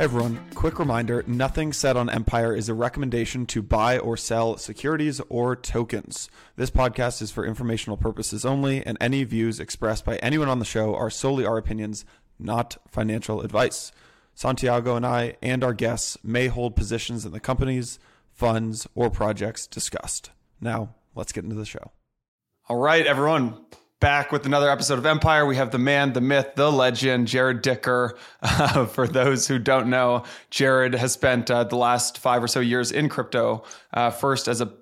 Everyone, quick reminder nothing said on Empire is a recommendation to buy or sell securities or tokens. This podcast is for informational purposes only, and any views expressed by anyone on the show are solely our opinions, not financial advice. Santiago and I and our guests may hold positions in the companies, funds, or projects discussed. Now, let's get into the show. All right, everyone back with another episode of Empire. We have the man, the myth, the legend, Jarrod Dicker. Uh, for those who don't know, Jarrod has spent uh, the last five or so years in crypto, uh, first as a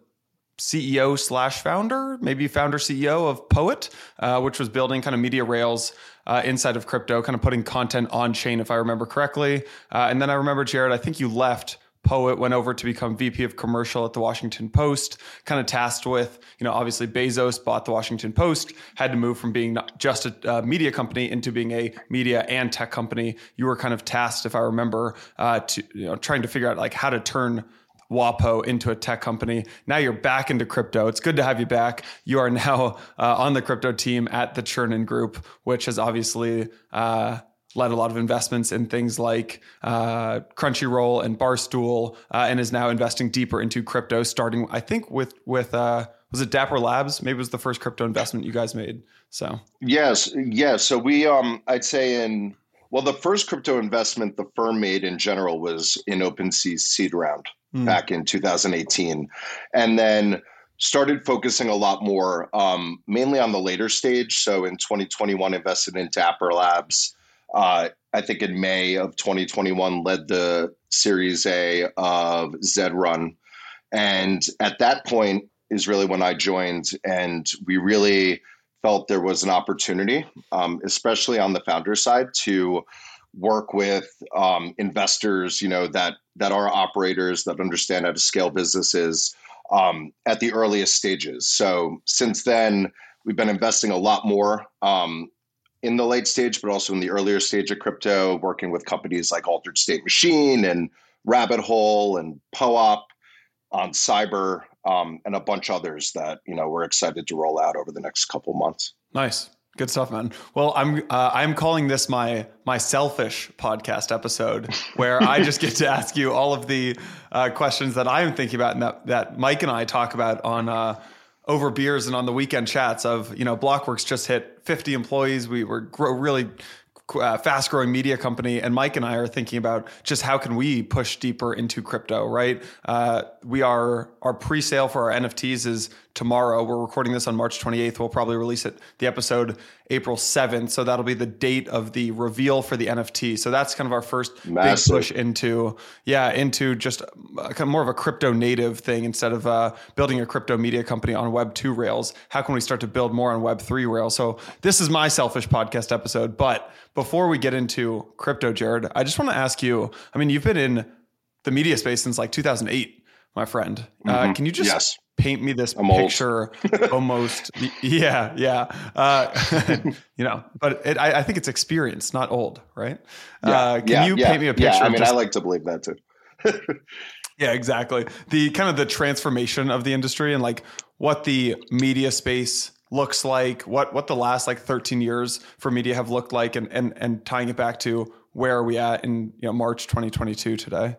CEO slash founder, maybe founder CEO of Poet, uh, which was building kind of media rails uh, inside of crypto, kind of putting content on chain, if I remember correctly. Uh, and then I remember, Jared, I think you left Poet went over to become VP of commercial at the Washington Post, kind of tasked with, you know, obviously Bezos bought the Washington Post, had to move from being just a uh, media company into being a media and tech company. You were kind of tasked, if I remember, uh, to, you know, trying to figure out like how to turn WAPO into a tech company. Now you're back into crypto. It's good to have you back. You are now uh, on the crypto team at the Chernin Group, which has obviously uh, led a lot of investments in things like uh, Crunchyroll and Barstool, uh, and is now investing deeper into crypto. Starting, I think, with with uh, was it Dapper Labs? Maybe it was the first crypto investment you guys made. So yes, yes. So we, um, I'd say in well, the first crypto investment the firm made in general was in OpenSea's seed round mm. back in 2018, and then started focusing a lot more um, mainly on the later stage. So in 2021, invested in Dapper Labs uh, I think in May of 2021, led the Series A of Zed Run. And at that point is really when I joined, and we really felt there was an opportunity, um, especially on the founder side, to work with um, investors, you know, that that are operators that understand how to scale businesses um, at the earliest stages. So since then, we've been investing a lot more um, in the late stage, but also in the earlier stage of crypto, working with companies like Altered State Machine and Rabbit Hole and POAP on cyber um, and a bunch others that you know we're excited to roll out over the next couple months. Nice. Good stuff, man. Well, I'm uh, I'm calling this my my selfish podcast episode, where I just get to ask you all of the uh, questions that I'm thinking about, and that that Mike and I talk about on uh, over beers and on the weekend chats of you know blockworks just hit 50 employees. We were grow really uh, fast growing media company. And mike and i are thinking about just how can we push deeper into crypto right? Uh, we are our pre-sale for our nfts is tomorrow. We're recording this on March 28th. We'll probably release it the episode April 7th. So that'll be the date of the reveal for the NFT. So that's kind of our first Massive. big push into yeah into just kind of more of a crypto native thing instead of uh, building a crypto media company on Web 2 rails. How can we start to build more on Web 3 rails? So this is my selfish podcast episode. But before we get into crypto, Jarrod, I just want to ask you. I mean, you've been in the media space since like 2008, my friend. Uh, mm-hmm. Uh, can you just yes paint me this I'm picture almost. Yeah yeah. Uh, you know but it, I, I, think it's experience not old right? Yeah, uh, can yeah, you yeah, paint me a picture yeah i mean just, i like to believe that too. Yeah exactly. The kind of the transformation of the industry and like what the media space looks like what what the last like 13 years for media have looked like and and and tying it back to where are we at in you know march 2022 today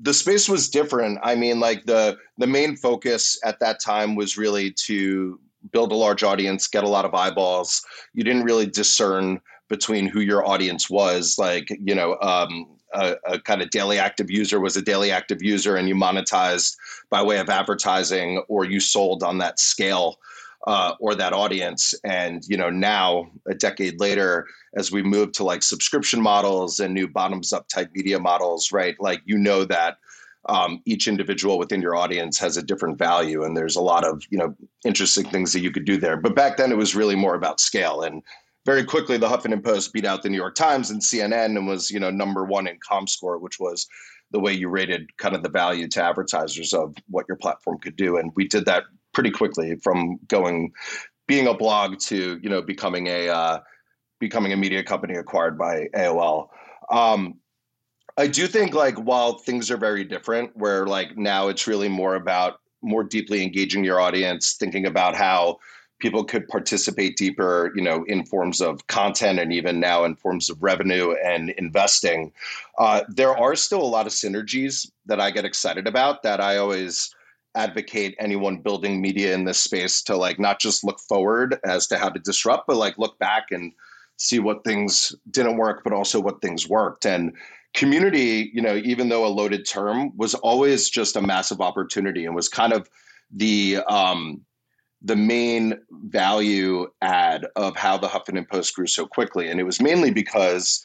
the space was different. I mean, like the the main focus at that time was really to build a large audience, get a lot of eyeballs. You didn't really discern between who your audience was. Like, you know, um, a, a, kind of daily active user was a daily active user, and you monetized by way of advertising, or you sold on that scale uh, or that audience. And you know, now a decade later, as we move to like subscription models and new bottoms up type media models, right? Like you know that um, each individual within your audience has a different value, and there's a lot of you know interesting things that you could do there. But back then, it was really more about scale and. Very quickly, the Huffington Post beat out the New York Times and CNN and was, you know, number one in ComScore, which was the way you rated kind of the value to advertisers of what your platform could do. And we did that pretty quickly from going being a blog to you know becoming a uh, becoming a media company acquired by AOL. Um, I do think like while things are very different, where like now it's really more about more deeply engaging your audience, thinking about how people could participate deeper, you know, in forms of content and even now in forms of revenue and investing. Uh, there are still a lot of synergies that I get excited about that I always advocate anyone building media in this space to like not just look forward as to how to disrupt, but like look back and see what things didn't work, but also what things worked. And community, you know, even though a loaded term, was always just a massive opportunity and was kind of the um, the main value add of how the Huffington Post grew so quickly. And it was mainly because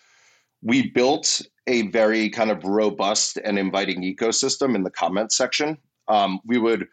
we built a very kind of robust and inviting ecosystem in the comment section. Um, we would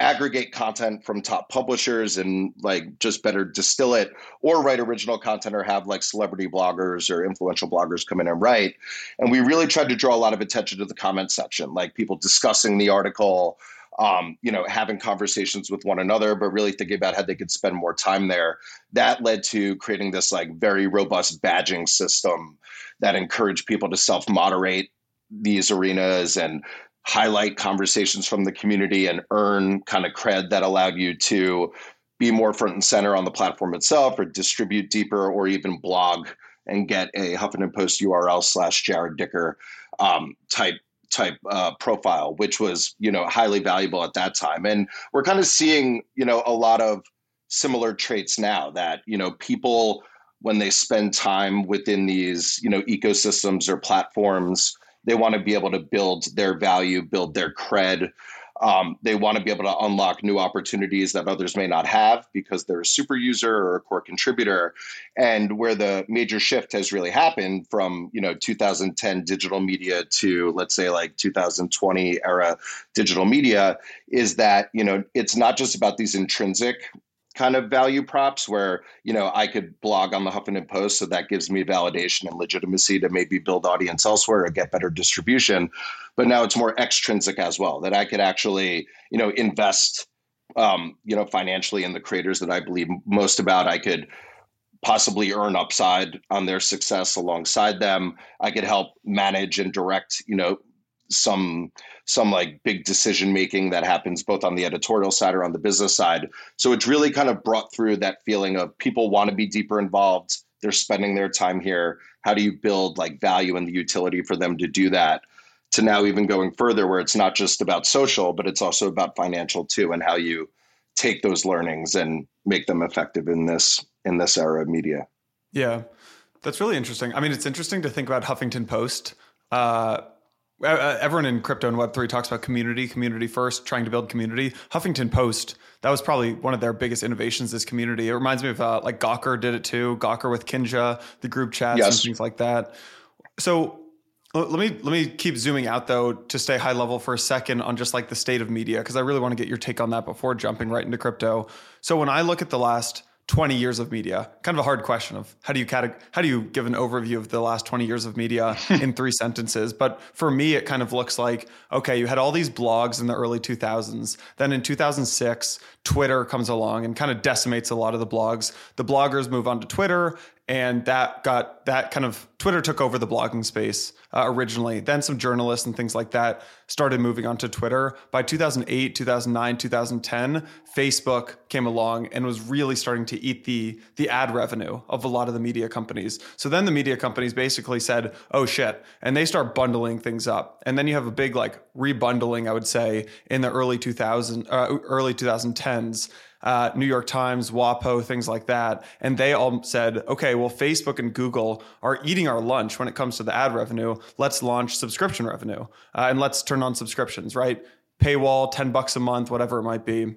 aggregate content from top publishers and like just better distill it or write original content or have like celebrity bloggers or influential bloggers come in and write and we really tried to draw a lot of attention to the comment section like people discussing the article um, you know, having conversations with one another, but really thinking about how they could spend more time there. That led to creating this like very robust badging system that encouraged people to self moderate these arenas and highlight conversations from the community and earn kind of cred that allowed you to be more front and center on the platform itself or distribute deeper or even blog and get a Huffington Post URL slash Jarrod Dicker um, type type uh, profile, which was you know highly valuable at that time. And we're kind of seeing you know a lot of similar traits now that you know people when they spend time within these you know ecosystems or platforms, they want to be able to build their value, build their cred, um, they want to be able to unlock new opportunities that others may not have because they're a super user or a core contributor. And where the major shift has really happened from you know 2010 digital media to let's say like 2020 era digital media is that you know it's not just about these intrinsic kind of value props where you know I could blog on the Huffington Post, so that gives me validation and legitimacy to maybe build audience elsewhere or get better distribution. But now it's more extrinsic as well that I could actually you know invest um, you know financially in the creators that I believe most about. I could possibly earn upside on their success alongside them. I could help manage and direct you know some some like big decision making that happens both on the editorial side or on the business side. So it's really kind of brought through that feeling of people want to be deeper involved. They're spending their time here. How do you build like value and the utility for them to do that? To now even going further, where it's not just about social, but it's also about financial too, and how you take those learnings and make them effective in this in this era of media. Yeah, that's really interesting. I mean, it's interesting to think about Huffington Post. Uh, everyone in crypto and Web3 talks about community, community first, trying to build community. Huffington Post, that was probably one of their biggest innovations is community. It reminds me of uh, like Gawker did it too. Gawker with Kinja, the group chats yes. and things like that. So let me let me keep zooming out though to stay high level for a second on just like the state of media because I really want to get your take on that before jumping right into crypto. So when I look at the last 20 years of media? Kind of a hard question of how do you categ- how do you give an overview of the last 20 years of media in three sentences? But for me it kind of looks like okay, you had all these blogs in the early 2000s. Then in 2006, Twitter comes along and kind of decimates a lot of the blogs. The bloggers move on to Twitter and that got that kind of Twitter took over the blogging space uh, originally. Then some journalists and things like that started moving on to Twitter. By 2008, 2009, 2010, Facebook came along and was really starting to eat the the ad revenue of a lot of the media companies. So then the media companies basically said, "Oh shit," and they start bundling things up. And then you have a big like rebundling, I would say, in the early 2000 uh, early 2010s uh, New York Times, WAPO, things like that. And they all said, okay, well, Facebook and Google are eating our lunch when it comes to the ad revenue. Let's launch subscription revenue uh, and let's turn on subscriptions, right? Paywall, 10 bucks a month, whatever it might be.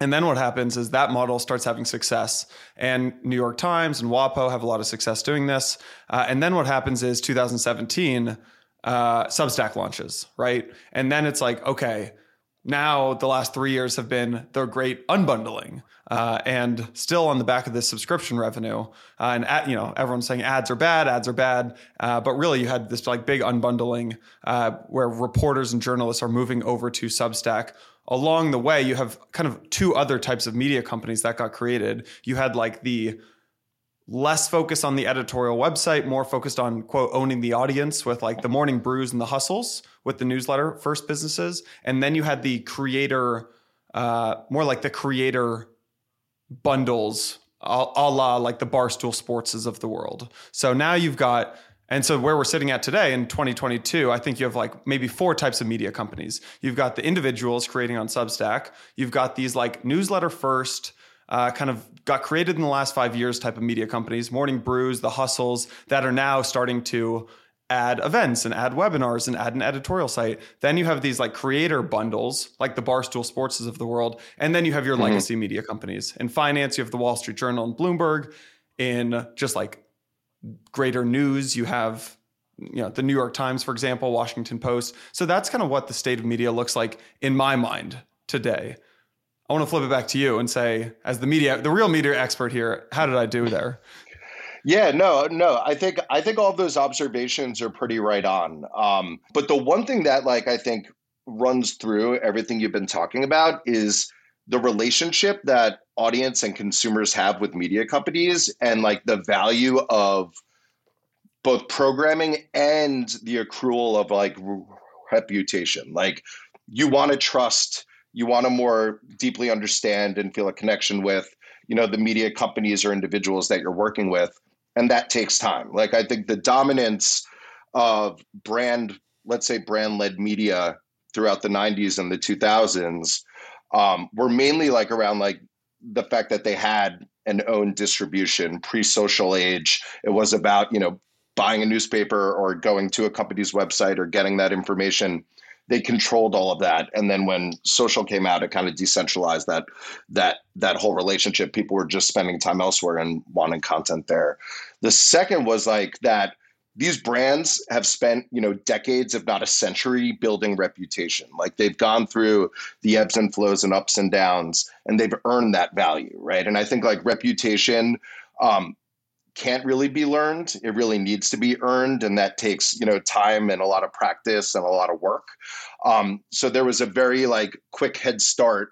And then what happens is that model starts having success. And New York Times and WAPO have a lot of success doing this. Uh, and then what happens is 2017, uh, Substack launches, right? And then it's like, okay, now the last three years have been the great unbundling uh, and still on the back of this subscription revenue uh, and at, you know everyone's saying ads are bad ads are bad uh, but really you had this like big unbundling uh, where reporters and journalists are moving over to substack. Along the way you have kind of two other types of media companies that got created. You had like the less focused on the editorial website, more focused on quote owning the audience with like the morning brews and the hustles with the newsletter first businesses, and then you had the creator, uh, more like the creator bundles a, a la like the barstool sportses of the world so now you've got and so where we're sitting at today in 2022, I think you have like maybe four types of media companies. You've got the individuals creating on Substack. You've got these like newsletter first, uh, kind of got created in the last five years type of media companies, Morning Brews, the Hustles that are now starting to add events and add webinars and add an editorial site. Then you have these like creator bundles, like the Barstool Sportses of the world. And then you have your mm-hmm. legacy media companies. In finance, you have the Wall Street Journal and Bloomberg. In just like greater news, you have you know the New York Times, for example, Washington Post. So that's kind of what the state of media looks like in my mind today. I want to flip it back to you and say, as the media, the real media expert here, how did I do there? Yeah, no, no. I think I think all those observations are pretty right on. Um, but the one thing that like I think runs through everything you've been talking about is the relationship that audience and consumers have with media companies and like the value of both programming and the accrual of like reputation. Like you want to trust, you want to more deeply understand and feel a connection with, you know, the media companies or individuals that you're working with and that takes time. Like I think the dominance of brand, let's say brand led media throughout the 90s and the 2000s um, were mainly like around like the fact that they had an own distribution pre-social age. It was about you know buying a newspaper or going to a company's website or getting that information they controlled all of that. And then when social came out it kind of decentralized that that that whole relationship. People were just spending time elsewhere and wanting content there. The second was like that these brands have spent you know decades if not a century building reputation. Like they've gone through the ebbs and flows and ups and downs and they've earned that value right? And i think like reputation um, can't really be learned. It really needs to be earned, and that takes you know time and a lot of practice and a lot of work. Um, so there was a very like quick head start,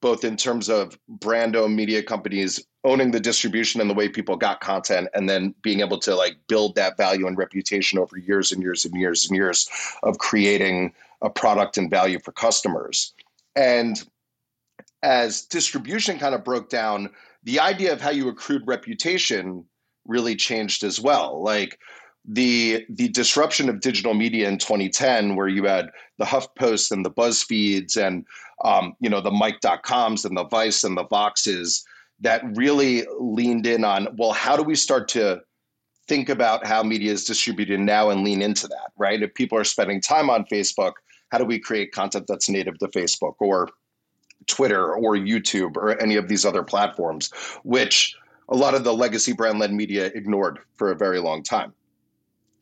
both in terms of brand owned media companies owning the distribution and the way people got content, and then being able to like build that value and reputation over years and years and years and years of creating a product and value for customers. And as distribution kind of broke down, the idea of how you accrued reputation really changed as well. Like the the disruption of digital media in 2010, where you had the HuffPost and the BuzzFeeds and um, you know the Mic.coms and the Vice and the Voxes that really leaned in on well, how do we start to think about how media is distributed now and lean into that, right? If people are spending time on Facebook, how do we create content that's native to Facebook or Twitter or YouTube or any of these other platforms, which a lot of the legacy brand led media ignored for a very long time.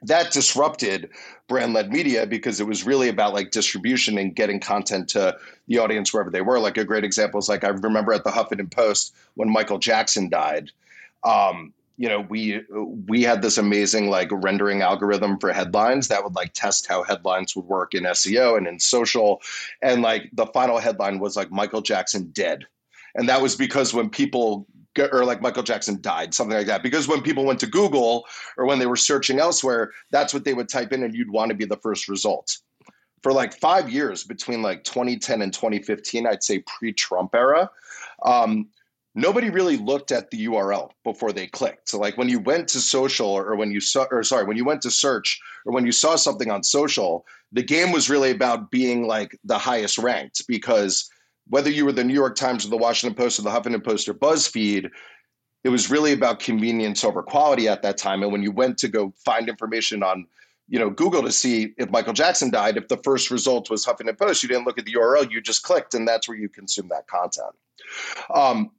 That disrupted brand led media because it was really about like distribution and getting content to the audience wherever they were. Like a great example is like I remember at the Huffington Post when Michael Jackson died. Um, you know, we we had this amazing like rendering algorithm for headlines that would like test how headlines would work in SEO and in social. And like the final headline was like Michael Jackson dead. And that was because when people or like Michael Jackson died, something like that. Because when people went to Google or when they were searching elsewhere, that's what they would type in and you'd want to be the first result. For like five years between like 2010 and 2015, I'd say pre Trump era, um, nobody really looked at the URL before they clicked. So like when you went to social or when you saw, or sorry, when you went to search or when you saw something on social, the game was really about being like the highest ranked because whether you were the New York Times or the Washington Post or the Huffington Post or BuzzFeed, it was really about convenience over quality at that time. And when you went to go find information on, you know, Google to see if Michael Jackson died, if the first result was Huffington Post, you didn't look at the URL, you just clicked, and that's where you consume that content. Um,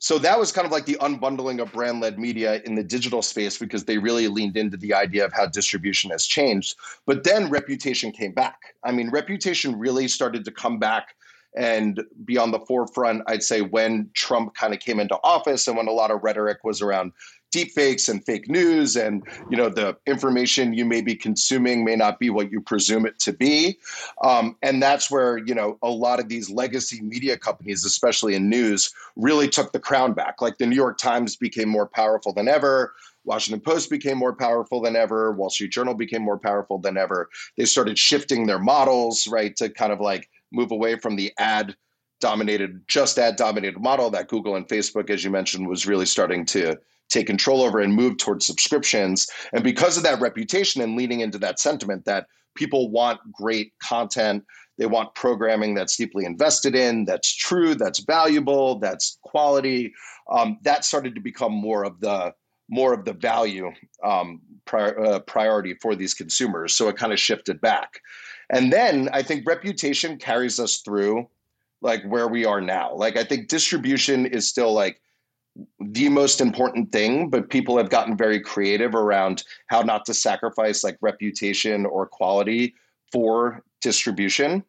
so that was kind of like the unbundling of brand led media in the digital space because they really leaned into the idea of how distribution has changed. But then reputation came back. I mean, reputation really started to come back and be on the forefront, I'd say, when Trump kind of came into office and when a lot of rhetoric was around deepfakes and fake news and you know the information you may be consuming may not be what you presume it to be um, and that's where you know a lot of these legacy media companies especially in news really took the crown back like the new york times became more powerful than ever Washington Post became more powerful than ever. Wall Street Journal became more powerful than ever. They started shifting their models, right, to kind of like move away from the ad dominated, just ad dominated model that Google and Facebook, as you mentioned, was really starting to take control over and move towards subscriptions. And because of that reputation and leaning into that sentiment that people want great content, they want programming that's deeply invested in, that's true, that's valuable, that's quality. Um, that started to become more of the more of the value um, pri- uh, priority for these consumers. So it kind of shifted back. And then I think reputation carries us through like where we are now. Like I think distribution is still like the most important thing, but people have gotten very creative around how not to sacrifice like reputation or quality for distribution.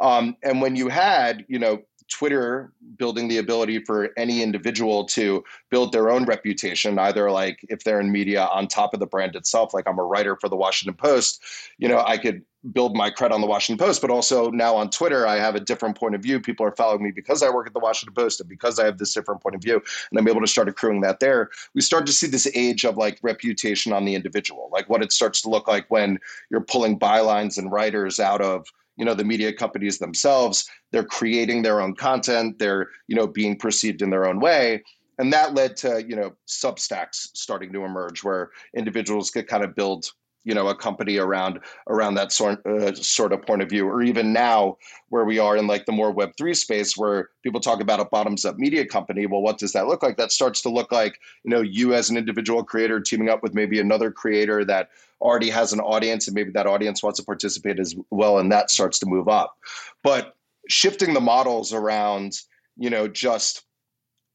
Um, and when you had, you know, Twitter building the ability for any individual to build their own reputation, either like if they're in media on top of the brand itself, like I'm a writer for the Washington Post, you know, I could build my credit on the Washington Post, but also now on Twitter, I have a different point of view. People are following me because I work at the Washington Post and because I have this different point of view, and I'm able to start accruing that there. We start to see this age of like reputation on the individual, like what it starts to look like when you're pulling bylines and writers out of you know the media companies themselves they're creating their own content they're you know being perceived in their own way. And that led to you know substacks starting to emerge where individuals could kind of build you know a company around around that sort uh, sort of point of view. Or even now where we are in like the more web3 space where people talk about a bottoms up media company well what does that look like? That starts to look like you know you as an individual creator teaming up with maybe another creator that already has an audience and maybe that audience wants to participate as well and that starts to move up. But shifting the models around you know just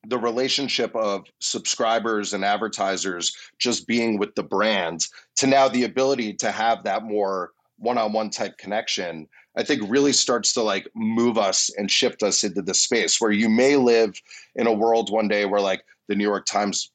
the relationship of subscribers and advertisers just being with the brands to now the ability to have that more one-on-one type connection i think really starts to like move us and shift us into the space where you may live in a world one day where like the new york times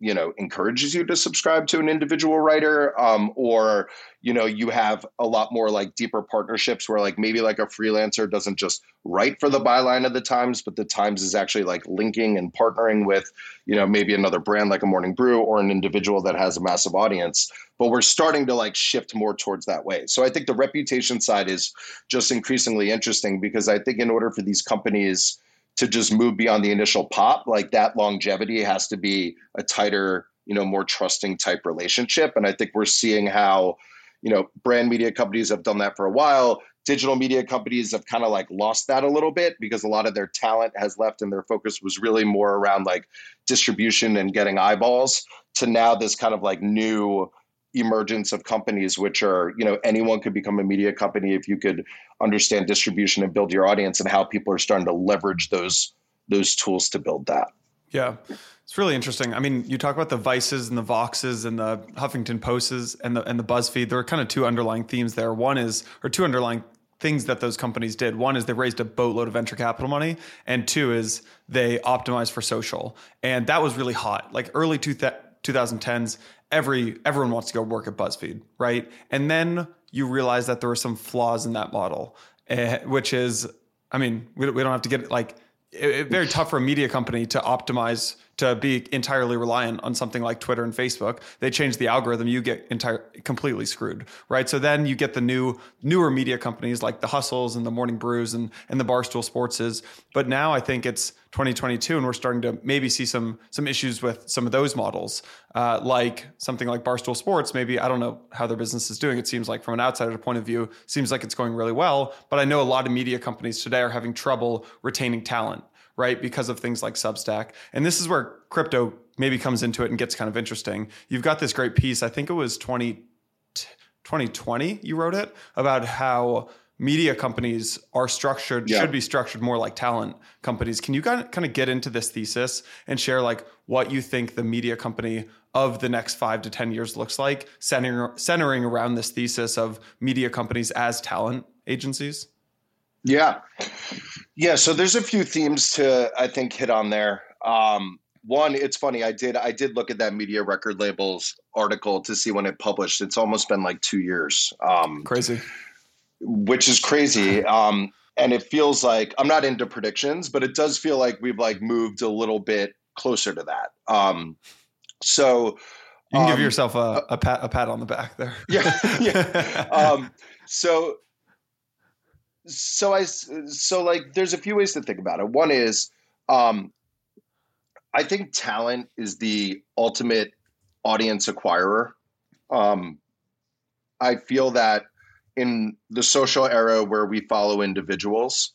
you know encourages you to subscribe to an individual writer um, or you know you have a lot more like deeper partnerships where like maybe like a freelancer doesn't just write for the byline of the times but the times is actually like linking and partnering with you know maybe another brand like a morning brew or an individual that has a massive audience. But we're starting to like shift more towards that way. So i think the reputation side is just increasingly interesting because i think in order for these companies to just move beyond the initial pop, like that longevity has to be a tighter, you know, more trusting type relationship. And I think we're seeing how, you know, brand media companies have done that for a while. Digital media companies have kind of like lost that a little bit because a lot of their talent has left and their focus was really more around like distribution and getting eyeballs to now this kind of like new emergence of companies which are you know anyone could become a media company if you could understand distribution and build your audience and how people are starting to leverage those those tools to build that yeah it's really interesting i mean you talk about the vices and the voxes and the huffington posts and the and the buzzfeed there are kind of two underlying themes there one is or two underlying things that those companies did. One is they raised a boatload of venture capital money, and two is they optimized for social. And that was really hot. Like early two 2010s, every everyone wants to go work at BuzzFeed, right? And then you realize that there are some flaws in that model, uh, which is, I mean, we, we don't have to get like it, it, very tough for a media company to optimize to be entirely reliant on something like Twitter and Facebook. They change the algorithm, you get entire completely screwed, right? So then you get the new newer media companies like the Hustles and the Morning Brews and and the Barstool Sportses. But now I think it's 2022 and we're starting to maybe see some some issues with some of those models, uh, like something like Barstool Sports. Maybe I don't know how their business is doing. It seems like from an outsider point of view, seems like it's going really well. But I know a lot of media companies today are having trouble retaining talent right? Because of things like Substack. And this is where crypto maybe comes into it and gets kind of interesting. You've got this great piece, I think it was 20, 2020, you wrote it, about how media companies are structured, yeah. should be structured more like talent companies. Can you kind of, get into this thesis and share like what you think the media company of the next five to 10 years looks like, centering, centering around this thesis of media companies as talent agencies? Yeah. Yeah. So there's a few themes to, I think, hit on there. Um, one, it's funny. I did I did look at that media record labels article to see when it published. It's almost been like two years. Um, crazy. Which is crazy. Um, and it feels like I'm not into predictions, but it does feel like we've like moved a little bit closer to that. Um, so you can give um, yourself a, a pat a pat on the back there. yeah, yeah. Um, so so I so like there's a few ways to think about it. One is um, I think talent is the ultimate audience acquirer. Um, I feel that in the social era where we follow individuals,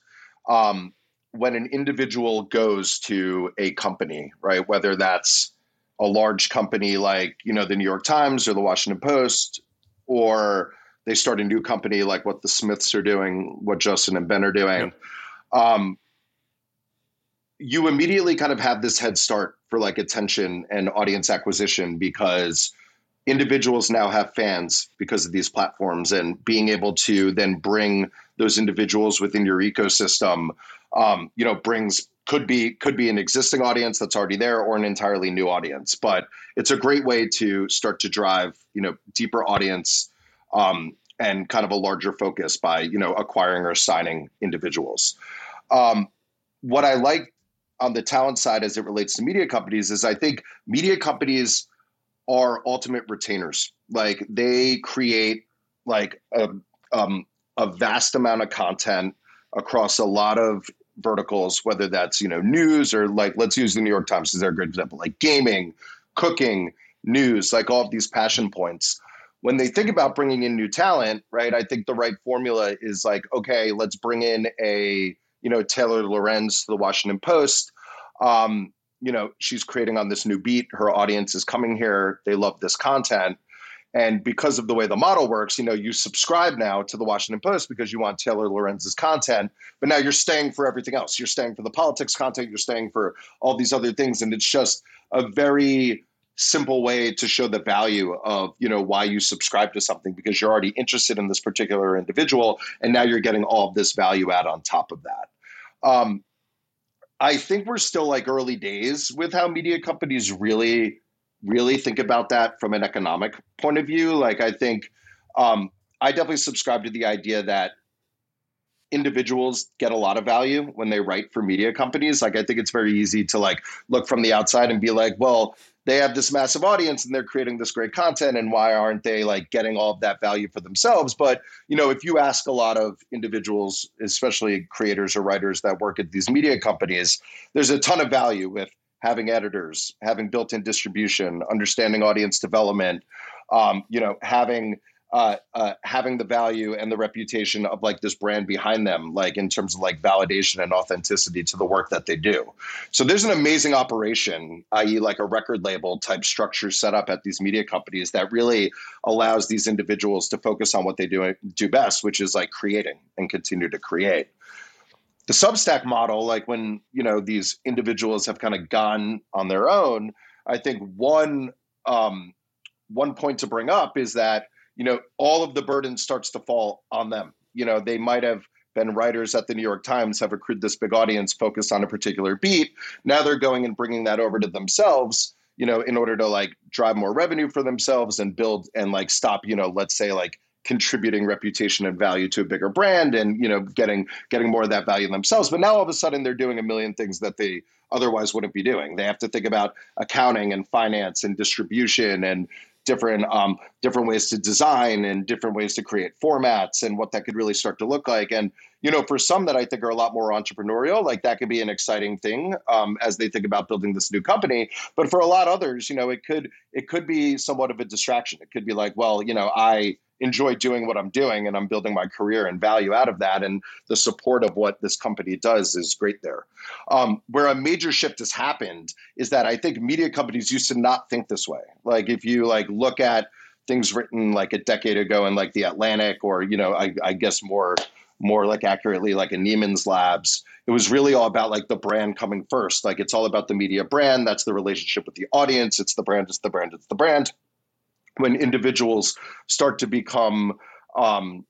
um, when an individual goes to a company, right, whether that's a large company like you know the New York Times or the Washington Post, or they start a new company like what the Smiths are doing, what Justin and Ben are doing. Yep. Um, you immediately kind of have this head start for like attention and audience acquisition because individuals now have fans because of these platforms and being able to then bring those individuals within your ecosystem um, you know brings could be could be an existing audience that's already there or an entirely new audience but it's a great way to start to drive you know deeper audience um, and kind of a larger focus by you know acquiring or signing individuals um, what i like on the talent side as it relates to media companies is i think media companies are ultimate retainers. Like they create like a um, a vast amount of content across a lot of verticals, whether that's you know news or like let's use the New York Times as a good example, like gaming, cooking, news, like all of these passion points. When they think about bringing in new talent, right? I think the right formula is like, okay, let's bring in a you know Taylor Lorenz to the Washington Post. Um, you know she's creating on this new beat. Her audience is coming here. They love this content. And because of the way the model works you know you subscribe now to the washington post because you want taylor lorenz's content but now you're staying for everything else. You're staying for the politics content. You're staying for all these other things. And it's just a very simple way to show the value of you know why you subscribe to something because you're already interested in this particular individual and now you're getting all of this value add on top of that um, I think we're still like early days with how media companies really, really think about that from an economic point of view. Like, I think um, I definitely subscribe to the idea that individuals get a lot of value when they write for media companies. Like, I think it's very easy to like look from the outside and be like, well, they have this massive audience and they're creating this great content and why aren't they like getting all of that value for themselves? But you know if you ask a lot of individuals especially creators or writers that work at these media companies there's a ton of value with having editors having built-in distribution understanding audience development um, you know having uh, uh, having the value and the reputation of like this brand behind them, like in terms of like validation and authenticity to the work that they do. So there's an amazing operation, i.e., like a record label type structure set up at these media companies that really allows these individuals to focus on what they do do best, which is like creating and continue to create. The Substack model, like when you know these individuals have kind of gone on their own, I think one um, one point to bring up is that you know, all of the burden starts to fall on them. You know, they might have been writers at the New York Times, have accrued this big audience focused on a particular beat. Now they're going and bringing that over to themselves, you know, in order to like drive more revenue for themselves and build and like stop, you know, let's say like contributing reputation and value to a bigger brand and you know getting getting more of that value themselves but now all of a sudden they're doing a million things that they otherwise wouldn't be doing they have to think about accounting and finance and distribution and different um, different ways to design and different ways to create formats and what that could really start to look like. And you know, for some that I think are a lot more entrepreneurial, like that could be an exciting thing um, as they think about building this new company. But for a lot of others, you know, it could it could be somewhat of a distraction. It could be like, well, you know, I enjoy doing what I'm doing and I'm building my career and value out of that. And the support of what this company does is great there. Um, where a major shift has happened is that I think media companies used to not think this way. Like if you like look at things written like a decade ago in like the Atlantic or, you know, I, I guess more more like accurately like a Nieman's Labs. It was really all about like the brand coming first. Like it's all about the media brand. That's the relationship with the audience. It's the brand. It's the brand. It's the brand when individuals start to become um,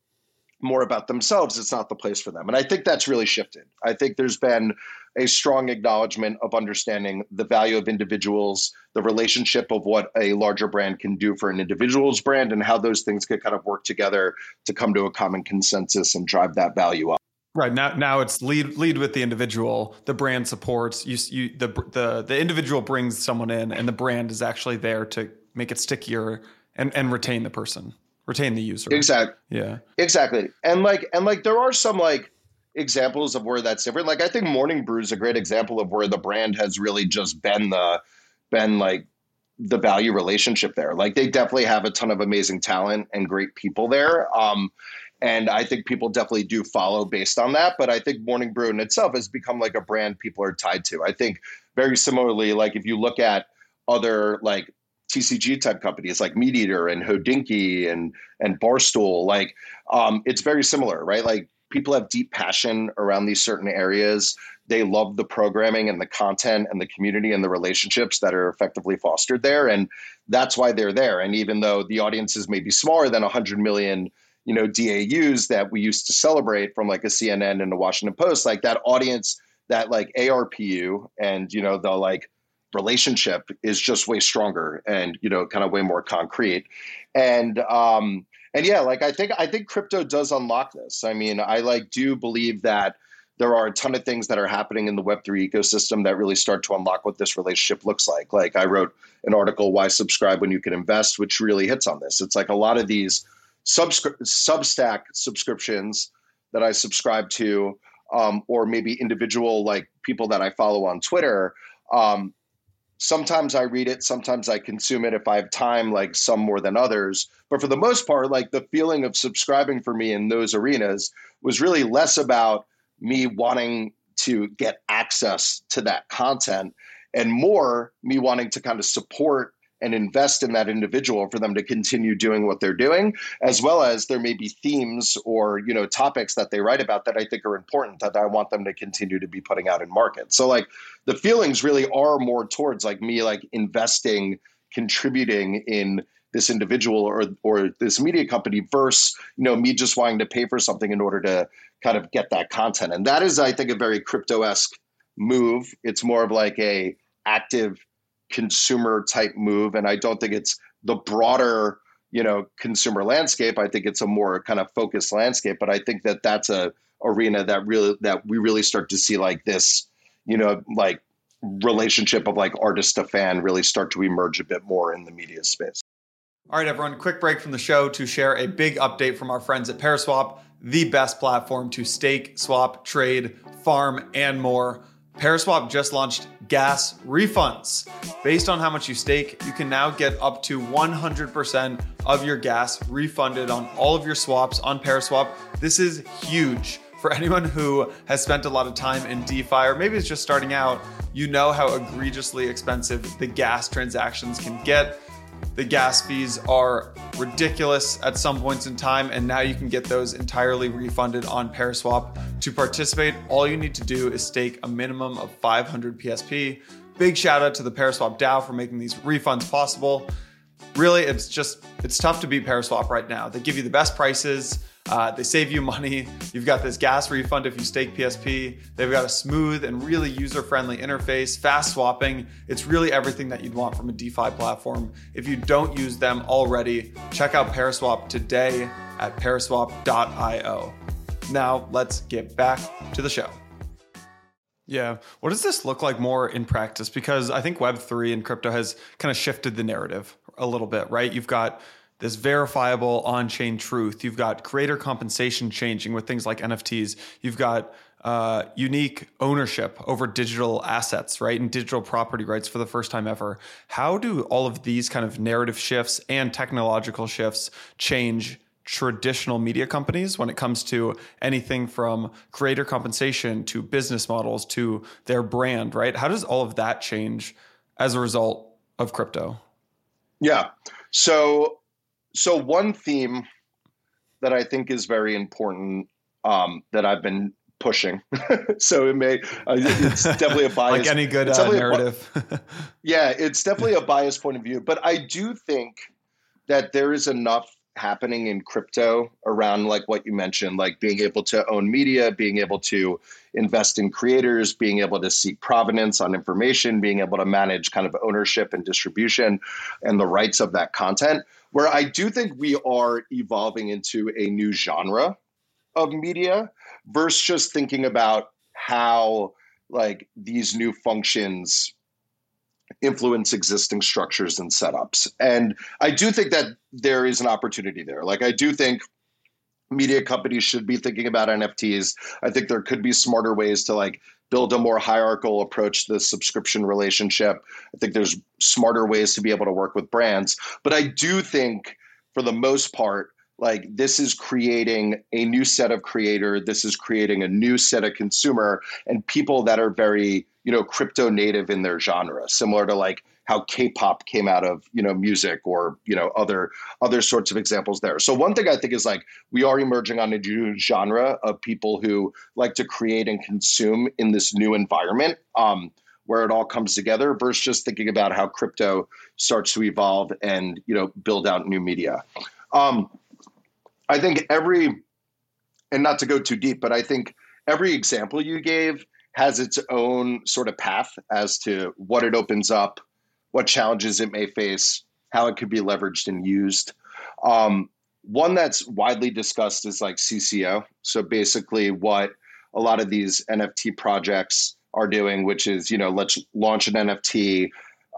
more about themselves, it's not the place for them. And I think that's really shifted. I think there's been a strong acknowledgement of understanding the value of individuals, the relationship of what a larger brand can do for an individual's brand, and how those things could kind of work together to come to a common consensus and drive that value up. Right now, now it's lead lead with the individual. The brand supports you. You the the the individual brings someone in, and the brand is actually there to make it stickier and and retain the person retain the user exactly yeah exactly and like and like there are some like examples of where that's different. Like I think Morning Brew is a great example of where the brand has really just been the been like the value relationship there. Like they definitely have a ton of amazing talent and great people there. Um, and I think people definitely do follow based on that. But I think Morning Brew in itself has become like a brand people are tied to. I think very similarly, like if you look at other like TCG type companies like MeatEater and Hodinkee and and Barstool, like um, it's very similar, right? Like people have deep passion around these certain areas. They love the programming and the content and the community and the relationships that are effectively fostered there, and that's why they're there. And even though the audiences may be smaller than 100 million, you know, DAUs that we used to celebrate from like a CNN and a Washington Post, like that audience, that like ARPU and you know the like relationship is just way stronger and you know kind of way more concrete. And um and yeah like i think i think crypto does unlock this. I mean i like do believe that there are a ton of things that are happening in the web3 ecosystem that really start to unlock what this relationship looks like. Like i wrote an article why subscribe when you can invest? which really hits on this. It's like a lot of these subscri- substack subscriptions that i subscribe to um, or maybe individual like people that i follow on twitter um, sometimes I read it, sometimes I consume it if I have time, like some more than others. But for the most part, like the feeling of subscribing for me in those arenas was really less about me wanting to get access to that content and more me wanting to kind of support and invest in that individual for them to continue doing what they're doing as well as there may be themes or you know topics that they write about that i think are important that i want them to continue to be putting out in market. So like the feelings really are more towards like me like investing contributing in this individual or or this media company versus you know me just wanting to pay for something in order to kind of get that content. And that is i think a very crypto-esque move. It's more of like a active consumer type move. And I don't think it's the broader, you know, consumer landscape. I think it's a more kind of focused landscape. But I think that that's a arena that really that we really start to see like this, you know, like relationship of like artist to fan really start to emerge a bit more in the media space. All right, everyone, quick break from the show to share a big update from our friends at Paraswap, the best platform to stake, swap, trade, farm, and more. Paraswap just launched gas refunds. Based on how much you stake, you can now get up to 100% of your gas refunded on all of your swaps on Paraswap. This is huge. For anyone who has spent a lot of time in DeFi or maybe is just starting out, you know how egregiously expensive the gas transactions can get. The gas fees are ridiculous at some points in time, and now you can get those entirely refunded on Paraswap. To participate, all you need to do is stake a minimum of 500 PSP. Big shout out to the Paraswap DAO for making these refunds possible. Really, it's just it's tough to beat Paraswap right now. They give you the best prices uh, they save you money. You've got this gas refund if you stake PSP. They've got a smooth and really user friendly interface, fast swapping. It's really everything that you'd want from a DeFi platform. If you don't use them already, check out Paraswap today at paraswap.io. Now, let's get back to the show. Yeah. What does this look like more in practice? Because I think Web3 and crypto has kind of shifted the narrative a little bit, right? You've got this verifiable on chain truth. You've got creator compensation changing with things like NFTs. You've got uh, unique ownership over digital assets, right? And digital property rights for the first time ever. How do all of these kind of narrative shifts and technological shifts change traditional media companies when it comes to anything from creator compensation to business models to their brand, right? How does all of that change as a result of crypto? Yeah. So so one theme that I think is very important um, that I've been pushing. so it may uh, it's definitely a bias. like any good uh, narrative. A, yeah, it's definitely a biased point of view, but I do think that there is enough happening in crypto around like what you mentioned like being able to own media being able to invest in creators being able to seek provenance on information being able to manage kind of ownership and distribution and the rights of that content where I do think we are evolving into a new genre of media versus just thinking about how like these new functions influence existing structures and setups. And I do think that there is an opportunity there. Like I do think media companies should be thinking about NFTs. I think there could be smarter ways to like build a more hierarchical approach to the subscription relationship. I think there's smarter ways to be able to work with brands. But I do think for the most part, like this is creating a new set of creator, this is creating a new set of consumer and people that are very, you know, crypto native in their genre, similar to like how K-pop came out of you know music or you know other other sorts of examples there. So one thing I think is like we are emerging on a new genre of people who like to create and consume in this new environment. Um, where it all comes together versus just thinking about how crypto starts to evolve and you know build out new media um, i think every and not to go too deep but i think every example you gave has its own sort of path as to what it opens up what challenges it may face, how it could be leveraged and used. Um, one that's widely discussed is like CC0. So basically, what a lot of these NFT projects are doing, which is, you know, let's launch an NFT.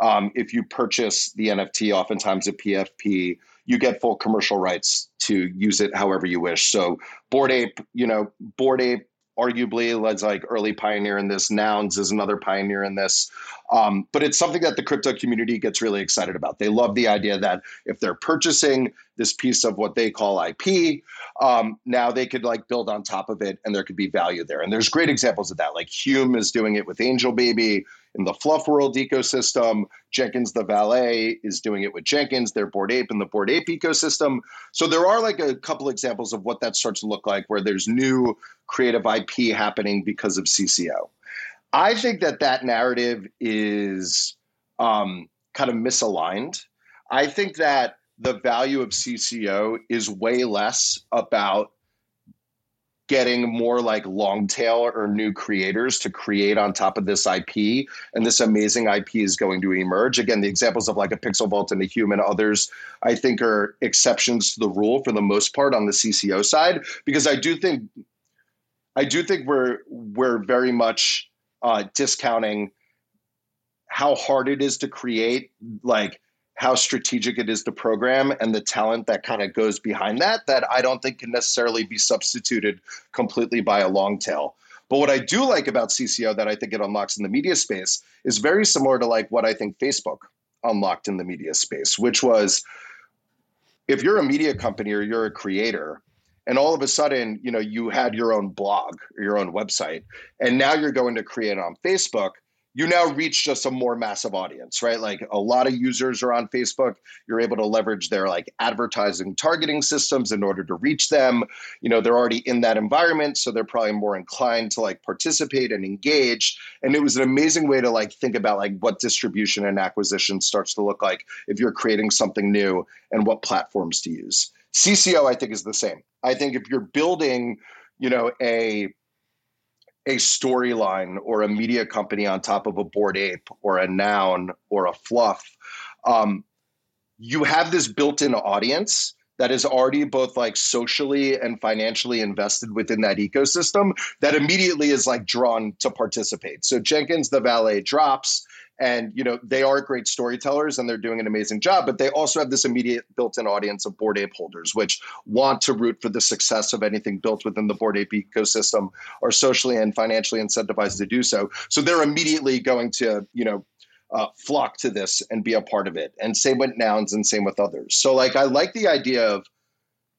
Um, if you purchase the NFT, oftentimes a PFP, you get full commercial rights to use it however you wish. So Bored Ape, you know, Bored Ape arguably Led's like early pioneer in this. Nouns is another pioneer in this. Um, but it's something that the crypto community gets really excited about. They love the idea that if they're purchasing this piece of what they call IP, um, now they could like build on top of it and there could be value there. And there's great examples of that. Like Hume is doing it with Angel Baby in the Fluf World ecosystem. Jenkins the Valet is doing it with Jenkins, their Bored Ape in the Bored Ape ecosystem. So there are like a couple examples of what that starts to look like where there's new creative IP happening because of CC0. I think that that narrative is um, kind of misaligned. I think that the value of CC0 is way less about getting more like long tail or new creators to create on top of this IP. And this amazing IP is going to emerge. Again, the examples of like a Pixel Vault and a human, others, I think are exceptions to the rule for the most part on the CC0 side, because I do think I do think we're we're very much uh, discounting how hard it is to create like how strategic it is to program and the talent that kind of goes behind that that I don't think can necessarily be substituted completely by a long tail. But what I do like about CC0 that I think it unlocks in the media space is very similar to like what I think Facebook unlocked in the media space, which was if you're a media company or you're a creator and all of a sudden, you know, you had your own blog or your own website and now you're going to create on Facebook you now reach just a more massive audience, right? Like a lot of users are on Facebook. You're able to leverage their like advertising targeting systems in order to reach them. You know, they're already in that environment, so they're probably more inclined to like participate and engage. And it was an amazing way to like think about like what distribution and acquisition starts to look like if you're creating something new and what platforms to use. CC0, I think, is the same. I think if you're building, you know, a a storyline or a media company on top of a Bored Ape or a noun or a Fluf um, you have this built-in audience that is already both like socially and financially invested within that ecosystem that immediately is like drawn to participate. So jenkins the valet drops and you know they are great storytellers and they're doing an amazing job but they also have this immediate built-in audience of Bored Ape holders which want to root for the success of anything built within the Bored Ape ecosystem are socially and financially incentivized to do so. So they're immediately going to you know uh, flock to this and be a part of it. And same with nouns and same with others. So like i like the idea of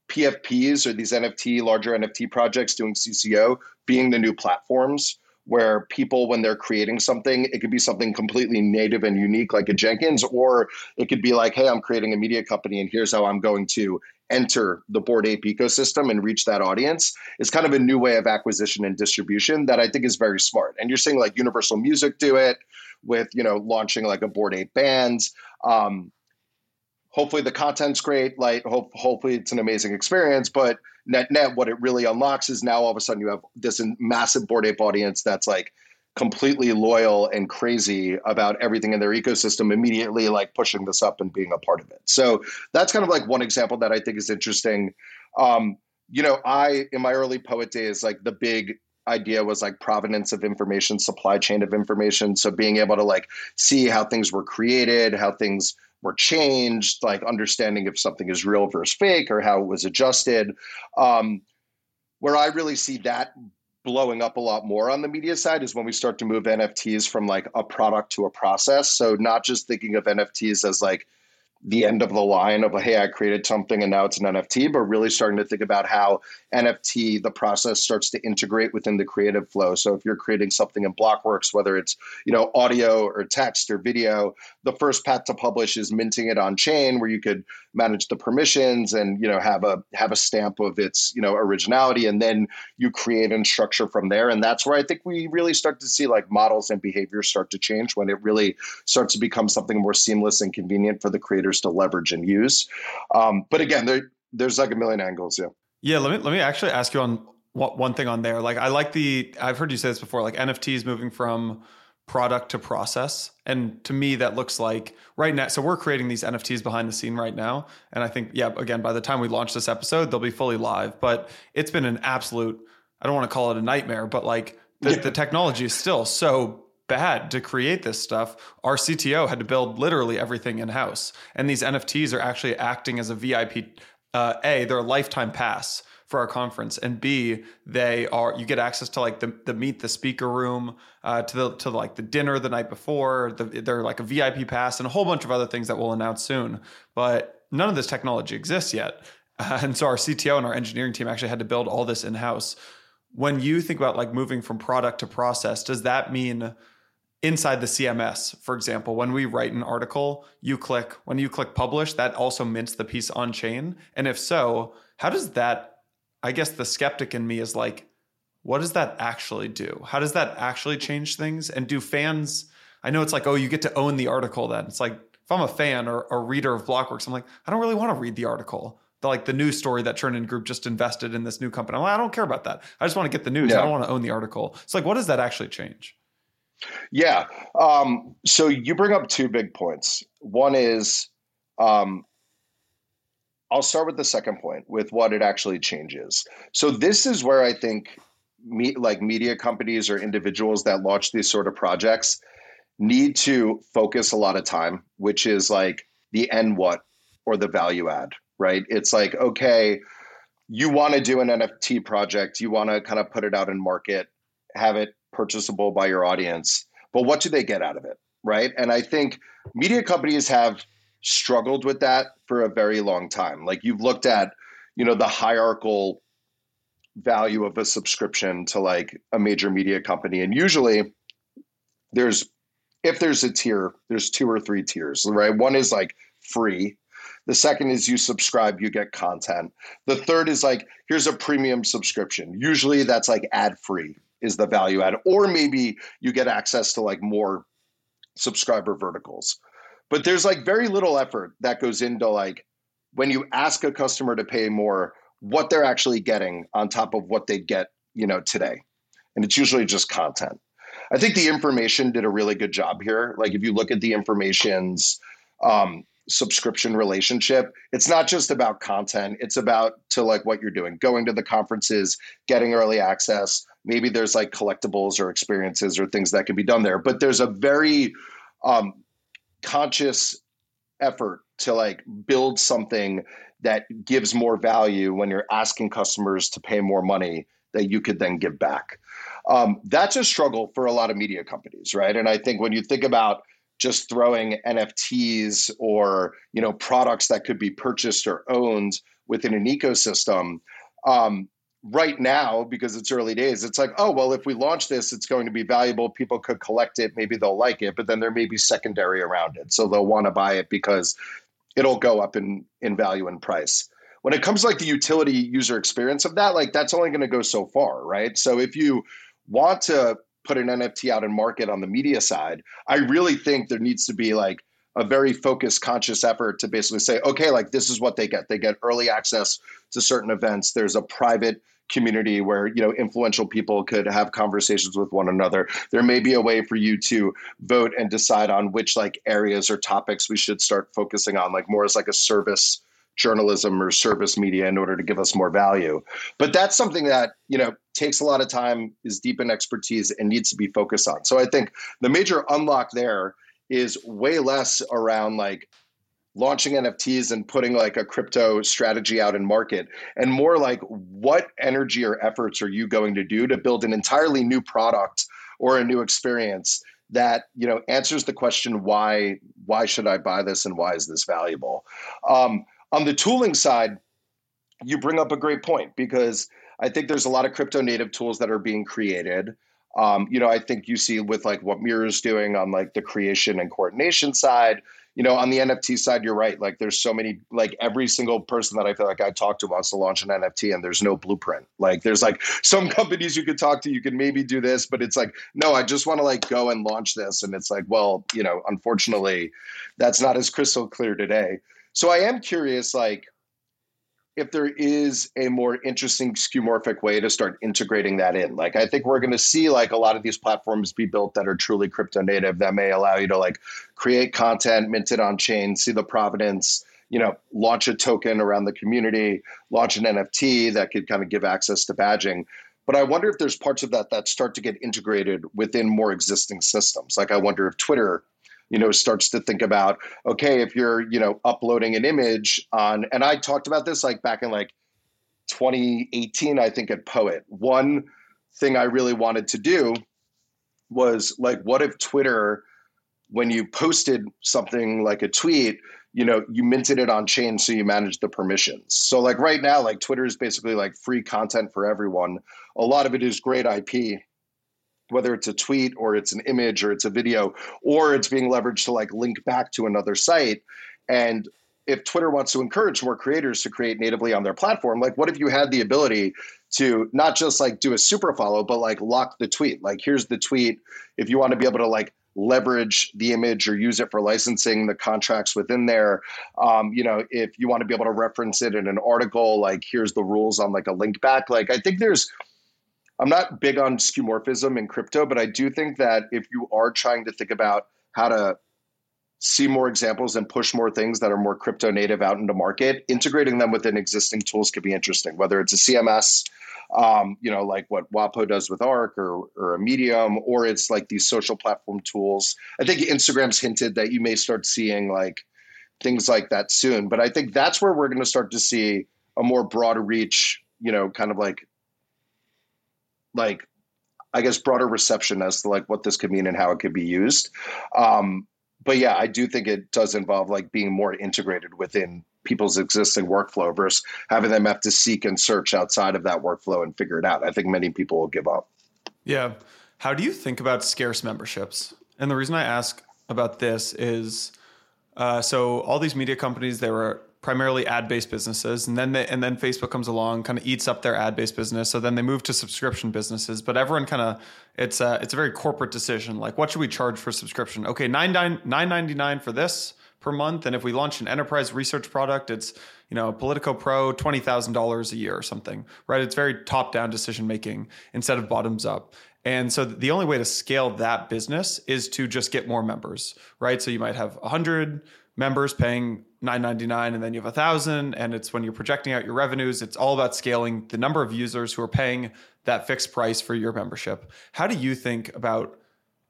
pfps or these nft larger nft projects doing cco being the new platforms where people when they're creating something it could be something completely native and unique like a jenkins or it could be like hey i'm creating a media company and here's how i'm going to enter the Bored Ape ecosystem and reach that audience. Is kind of a new way of acquisition and distribution that i think is very smart. And you're seeing like universal music do it with you know launching like a Bored Ape band. Um, hopefully the content's great like hope, hopefully it's an amazing experience but net net what it really unlocks is now all of a sudden you have this massive Bored Ape audience that's like completely loyal and crazy about everything in their ecosystem immediately like pushing this up and being a part of it. So that's kind of like one example that i think is interesting. Um, you know i in my early poet days like the big idea was like provenance of information supply chain of information. So being able to like see how things were created how things were changed, like understanding if something is real versus fake or how it was adjusted. Um, where I really see that blowing up a lot more on the media side is when we start to move NFTs from like a product to a process. So not just thinking of NFTs as like the end of the line of hey i created something and now it's an nft but really starting to think about how nft the process starts to integrate within the creative flow so if you're creating something in blockworks whether it's you know audio or text or video the first path to publish is minting it on chain where you could manage the permissions and you know have a have a stamp of its you know originality and then you create and structure from there and that's where i think we really start to see like models and behaviors start to change when it really starts to become something more seamless and convenient for the creators to leverage and use. Um, but again, there, there's like a million angles. Yeah. Yeah. Let me let me actually ask you on one thing on there. Like I like the I've heard you say this before. Like NFTs moving from product to process, and to me that looks like right now. So we're creating these NFTs behind the scene right now, and I think yeah. Again, by the time we launch this episode, they'll be fully live. But it's been an absolute. I don't want to call it a nightmare, but like the, yeah. the technology is still so bad to create this stuff. Our CTO had to build literally everything in house. And these NFTs are actually acting as a VIP. Uh, a, they're a lifetime pass for our conference, and B, they are you get access to like the, the meet the speaker room, uh, to the to like the dinner the night before. The, they're like a VIP pass and a whole bunch of other things that we'll announce soon. But none of this technology exists yet, uh, and so our CTO and our engineering team actually had to build all this in house. When you think about like moving from product to process, does that mean inside the CMS, for example, when we write an article, you click when you click publish, that also mints the piece on chain. And if so, how does that? I guess the skeptic in me is like, what does that actually do? How does that actually change things? And do fans? I know it's like, oh, you get to own the article. Then it's like, if I'm a fan or a reader of Blockworks, I'm like, I don't really want to read the article. The, like the news story that Chernin Group just invested in this new company. I'm like, I don't care about that. I just want to get the news. Yeah. I don't want to own the article. It's like, what does that actually change? Yeah. Um, so you bring up two big points. One is, um, I'll start with the second point with what it actually changes. So this is where I think me, like media companies or individuals that launch these sort of projects need to focus a lot of time, which is like the end what or the value add, right? It's like, okay, you want to do an NFT project, you want to kind of put it out in market, have it purchasable by your audience. But what do they get out of it? Right. And I think media companies have struggled with that for a very long time. Like you've looked at, you know, the hierarchical value of a subscription to like a major media company. And usually there's, if there's a tier, there's two or three tiers, right? One is like free. The second is you subscribe, you get content. The third is like, here's a premium subscription. Usually that's like ad free, is the value add or maybe you get access to like more subscriber verticals but there's like very little effort that goes into like when you ask a customer to pay more what they're actually getting on top of what they get you know today. And it's usually just content. I think the information did a really good job here. Like if you look at the information's um, subscription relationship it's not just about content. It's about to like what you're doing. Going to the conferences getting early access. Maybe there's like collectibles or experiences or things that can be done there. But there's a very um, conscious effort to like build something that gives more value when you're asking customers to pay more money that you could then give back um, that's a struggle for a lot of media companies right and i think when you think about just throwing NFTs or you know products that could be purchased or owned within an ecosystem. Um, right now, because it's early days, it's like, oh well, if we launch this, it's going to be valuable. People could collect it, maybe they'll like it, but then there may be secondary around it, so they'll want to buy it because it'll go up in in value and price. When it comes to like the utility user experience of that, like that's only going to go so far, right? So if you want to put an NFT out in market on the media side, I really think there needs to be like a very focused, conscious effort to basically say, okay, like this is what they get. They get early access to certain events. There's a private community where you know influential people could have conversations with one another there may be a way for you to vote and decide on which like areas or topics we should start focusing on like more as like a service journalism or service media in order to give us more value. But that's something that, you know, takes a lot of time, is deep in expertise and needs to be focused on. So I think the major unlock there is way less around like launching NFTs and putting like a crypto strategy out in market. And more like what energy or efforts are you going to do to build an entirely new product or a new experience that you know answers the question why why should I buy this and why is this valuable? Um, on the tooling side you bring up a great point because I think there's a lot of crypto native tools that are being created um, you know, I think you see with like what Mirror is doing on like the creation and coordination side. You know, on the NFT side, you're right. Like, there's so many. Like, every single person that I feel like I talk to wants to launch an NFT, and there's no blueprint. Like, there's like some companies you could talk to, you can maybe do this, but it's like, no, I just want to like go and launch this, and it's like, well, you know, unfortunately, that's not as crystal clear today. So I am curious, like, if there is a more interesting skeuomorphic way to start integrating that in. Like I think we're going to see like a lot of these platforms be built that are truly crypto native that may allow you to like create content, mint it on chain, see the provenance, you know, launch a token around the community, launch an NFT that could kind of give access to badging. But I wonder if there's parts of that that start to get integrated within more existing systems. Like I wonder if Twitter you know starts to think about okay if you're you know uploading an image on and i talked about this like back in like 2018 i think at poet. One thing i really wanted to do was like what if twitter when you posted something like a tweet you know you minted it on chain so you manage the permissions. So like right now like twitter is basically like free content for everyone. A lot of it is great ip whether it's a tweet or it's an image or it's a video or it's being leveraged to like link back to another site. And if twitter wants to encourage more creators to create natively on their platform like what if you had the ability to not just like do a super follow but like lock the tweet? Like here's the tweet. If you want to be able to like leverage the image or use it for licensing the contracts within there um, you know if you want to be able to reference it in an article like here's the rules on like a link back like i think there's I'm not big on skeuomorphism in crypto, but I do think that if you are trying to think about how to see more examples and push more things that are more crypto native out into market, integrating them within existing tools could be interesting, whether it's a CMS, um, you know, like what WAPO does with Arc or, or a Medium, or it's like these social platform tools. I think Instagram's hinted that you may start seeing like things like that soon. But I think that's where we're going to start to see a more broad reach, you know, kind of like like I guess broader reception as to like what this could mean and how it could be used. Um, but yeah, I do think it does involve like being more integrated within people's existing workflow versus having them have to seek and search outside of that workflow and figure it out. I think many people will give up. Yeah. How do you think about scarce memberships? And the reason I ask about this is uh, so all these media companies, they were primarily ad-based businesses. And then they, and then Facebook comes along kind of eats up their ad-based business. So then they move to subscription businesses. But everyone kind of it's a it's a very corporate decision. Like what should we charge for subscription? Okay 999 for this per month. And if we launch an enterprise research product it's you know Politico Pro $20,000 a year or something right? It's very top down decision making instead of bottoms up. And so the only way to scale that business is to just get more members right? So you might have 100 members paying 999 and then you have a thousand and it's when you're projecting out your revenues it's all about scaling the number of users who are paying that fixed price for your membership. How do you think about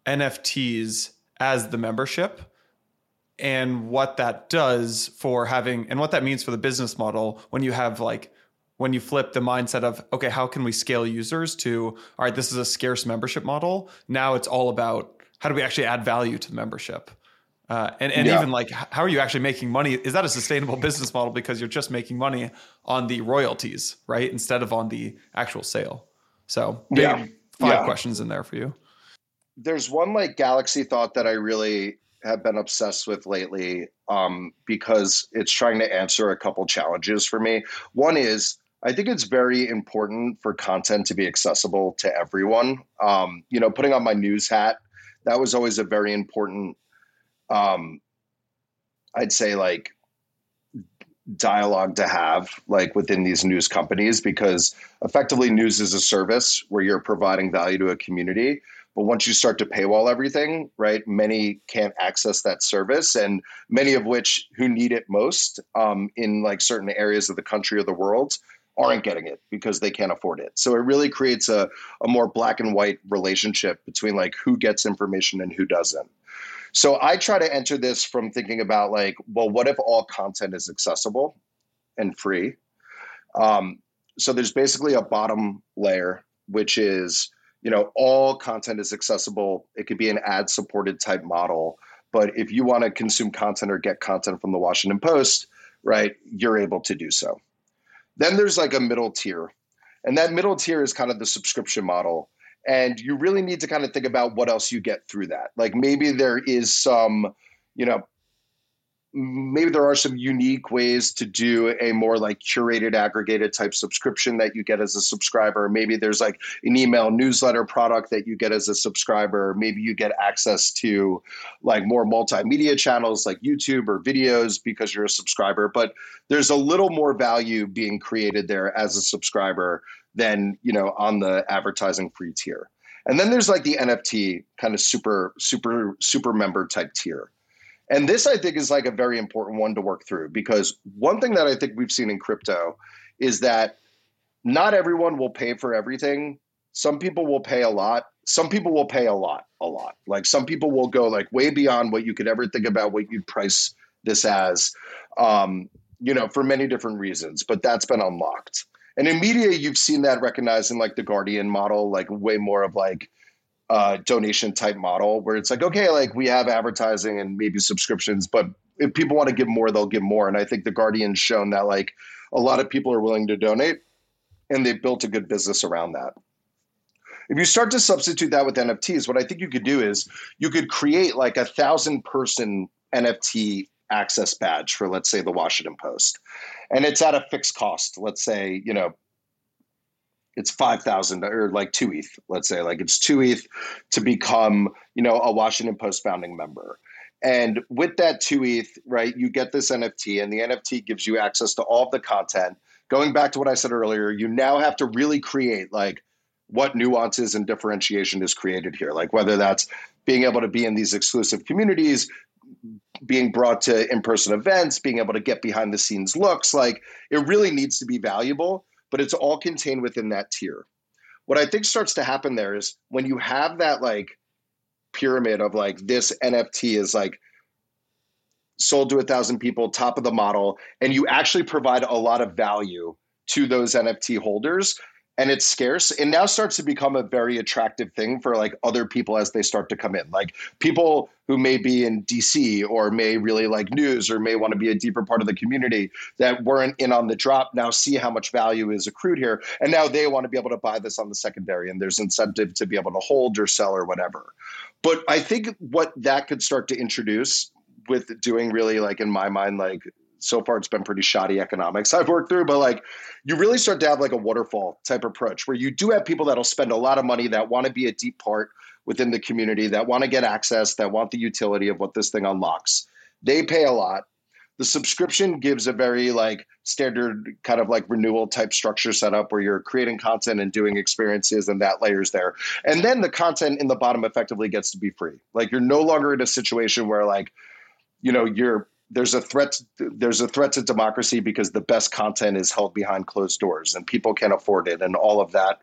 nfts as the membership and what that does for having and what that means for the business model when you have like when you flip the mindset of okay how can we scale users to all right this is a scarce membership model. Now it's all about how do we actually add value to the membership uh, and and yeah. even like, how are you actually making money? Is that a sustainable business model because you're just making money on the royalties, right, instead of on the actual sale? So, yeah, five yeah. questions in there for you. There's one like galaxy thought that I really have been obsessed with lately um, because it's trying to answer a couple challenges for me. One is I think it's very important for content to be accessible to everyone. Um, you know, putting on my news hat, that was always a very important um, I'd say like dialogue to have like within these news companies because effectively news is a service where you're providing value to a community. But once you start to paywall everything right many can't access that service and many of which who need it most um, in like certain areas of the country or the world aren't getting it because they can't afford it. So it really creates a, a more black and white relationship between like who gets information and who doesn't So I try to enter this from thinking about like, well, what if all content is accessible and free? Um, so there's basically a bottom layer, which is, you know, all content is accessible. It could be an ad supported type model. But if you want to consume content or get content from the Washington Post, right, you're able to do so. Then there's like a middle tier. And that middle tier is kind of the subscription model. And you really need to kind of think about what else you get through that. Like maybe there is some, you know, maybe there are some unique ways to do a more like curated aggregated type subscription that you get as a subscriber. Maybe there's like an email newsletter product that you get as a subscriber. Maybe you get access to like more multimedia channels like youtube or videos because you're a subscriber but there's a little more value being created there as a subscriber than you know on the advertising free tier. And then there's like the nft kind of super super super member type tier and this, I think, is like a very important one to work through because one thing that I think we've seen in crypto is that not everyone will pay for everything. Some people will pay a lot. Some people will pay a lot, a lot. Like some people will go like way beyond what you could ever think about what you'd price this as, um, you know, for many different reasons. But that's been unlocked. And in media, you've seen that recognized in like the Guardian model, like way more of like, uh, donation type model where it's like, okay, like we have advertising and maybe subscriptions, but if people want to give more, they'll give more. And I think the Guardian's shown that like a lot of people are willing to donate and they've built a good business around that. If you start to substitute that with NFTs, what I think you could do is you could create like a thousand person NFT access badge for, let's say, the Washington Post. And it's at a fixed cost. Let's say, you know, it's 5000 or like 2 ETH, let's say like it's 2 ETH to become, you know, a Washington Post founding member. And with that 2 ETH, right, you get this NFT and the NFT gives you access to all of the content. Going back to what I said earlier, you now have to really create like what nuances and differentiation is created here. Like whether that's being able to be in these exclusive communities, being brought to in-person events, being able to get behind the scenes looks, like it really needs to be valuable but it's all contained within that tier. What I think starts to happen there is when you have that like pyramid of like this NFT is like sold to a thousand people, top of the model, and you actually provide a lot of value to those NFT holders, and it's scarce it now starts to become a very attractive thing for like other people as they start to come in. Like people who may be in dc or may really like news or may want to be a deeper part of the community that weren't in on the drop now see how much value is accrued here and now they want to be able to buy this on the secondary and there's incentive to be able to hold or sell or whatever. But i think what that could start to introduce with doing really like in my mind like so far it's been pretty shoddy economics I've worked through, but like you really start to have like a waterfall type approach where you do have people that'll spend a lot of money that want to be a deep part within the community, that want to get access, that want the utility of what this thing unlocks. They pay a lot. The subscription gives a very like standard kind of like renewal type structure setup where you're creating content and doing experiences and that layers there. And then the content in the bottom effectively gets to be free. Like you're no longer in a situation where like you know you're there's a threat there's a threat to democracy because the best content is held behind closed doors and people can't afford it and all of that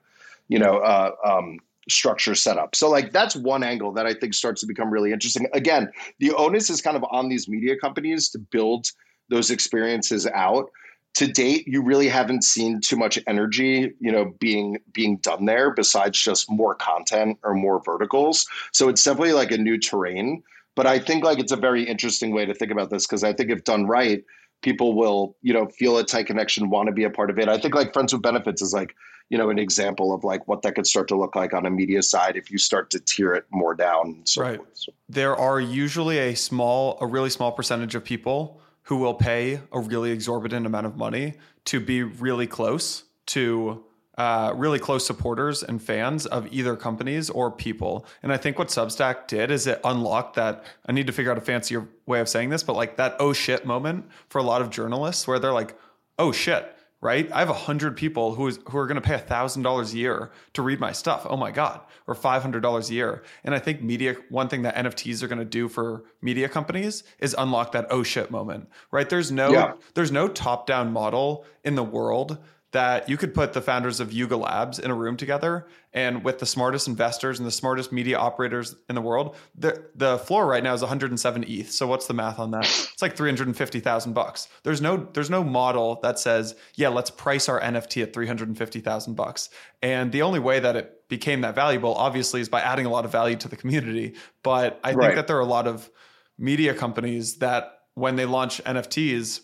you know uh, um, structure set up. So like that's one angle that i think starts to become really interesting. Again the onus is kind of on these media companies to build those experiences out. To date you really haven't seen too much energy you know being being done there besides just more content or more verticals. So it's definitely like a new terrain but I think like it's a very interesting way to think about this because I think if done right, people will you know feel a tight connection, want to be a part of it. I think like Friends with Benefits is like you know an example of like what that could start to look like on a media side if you start to tear it more down. So right. So. There are usually a small, a really small percentage of people who will pay a really exorbitant amount of money to be really close to uh, really close supporters and fans of either companies or people. And I think what Substack did is it unlocked that. I need to figure out a fancier way of saying this, but like that oh shit moment for a lot of journalists where they're like, oh shit, right? I have a hundred people who is who are going to pay a thousand dollars a year to read my stuff. Oh my god, or five hundred dollars a year. And I think media. One thing that NFTs are going to do for media companies is unlock that oh shit moment, right? There's no yeah. there's no top down model in the world that you could put the founders of Yuga Labs in a room together and with the smartest investors and the smartest media operators in the world, the the floor right now is 107 ETH. So what's the math on that? It's like 350,000 bucks. There's no there's no model that says, yeah, let's price our NFT at 350,000 bucks. And the only way that it became that valuable obviously is by adding a lot of value to the community, but I right. think that there are a lot of media companies that when they launch NFTs,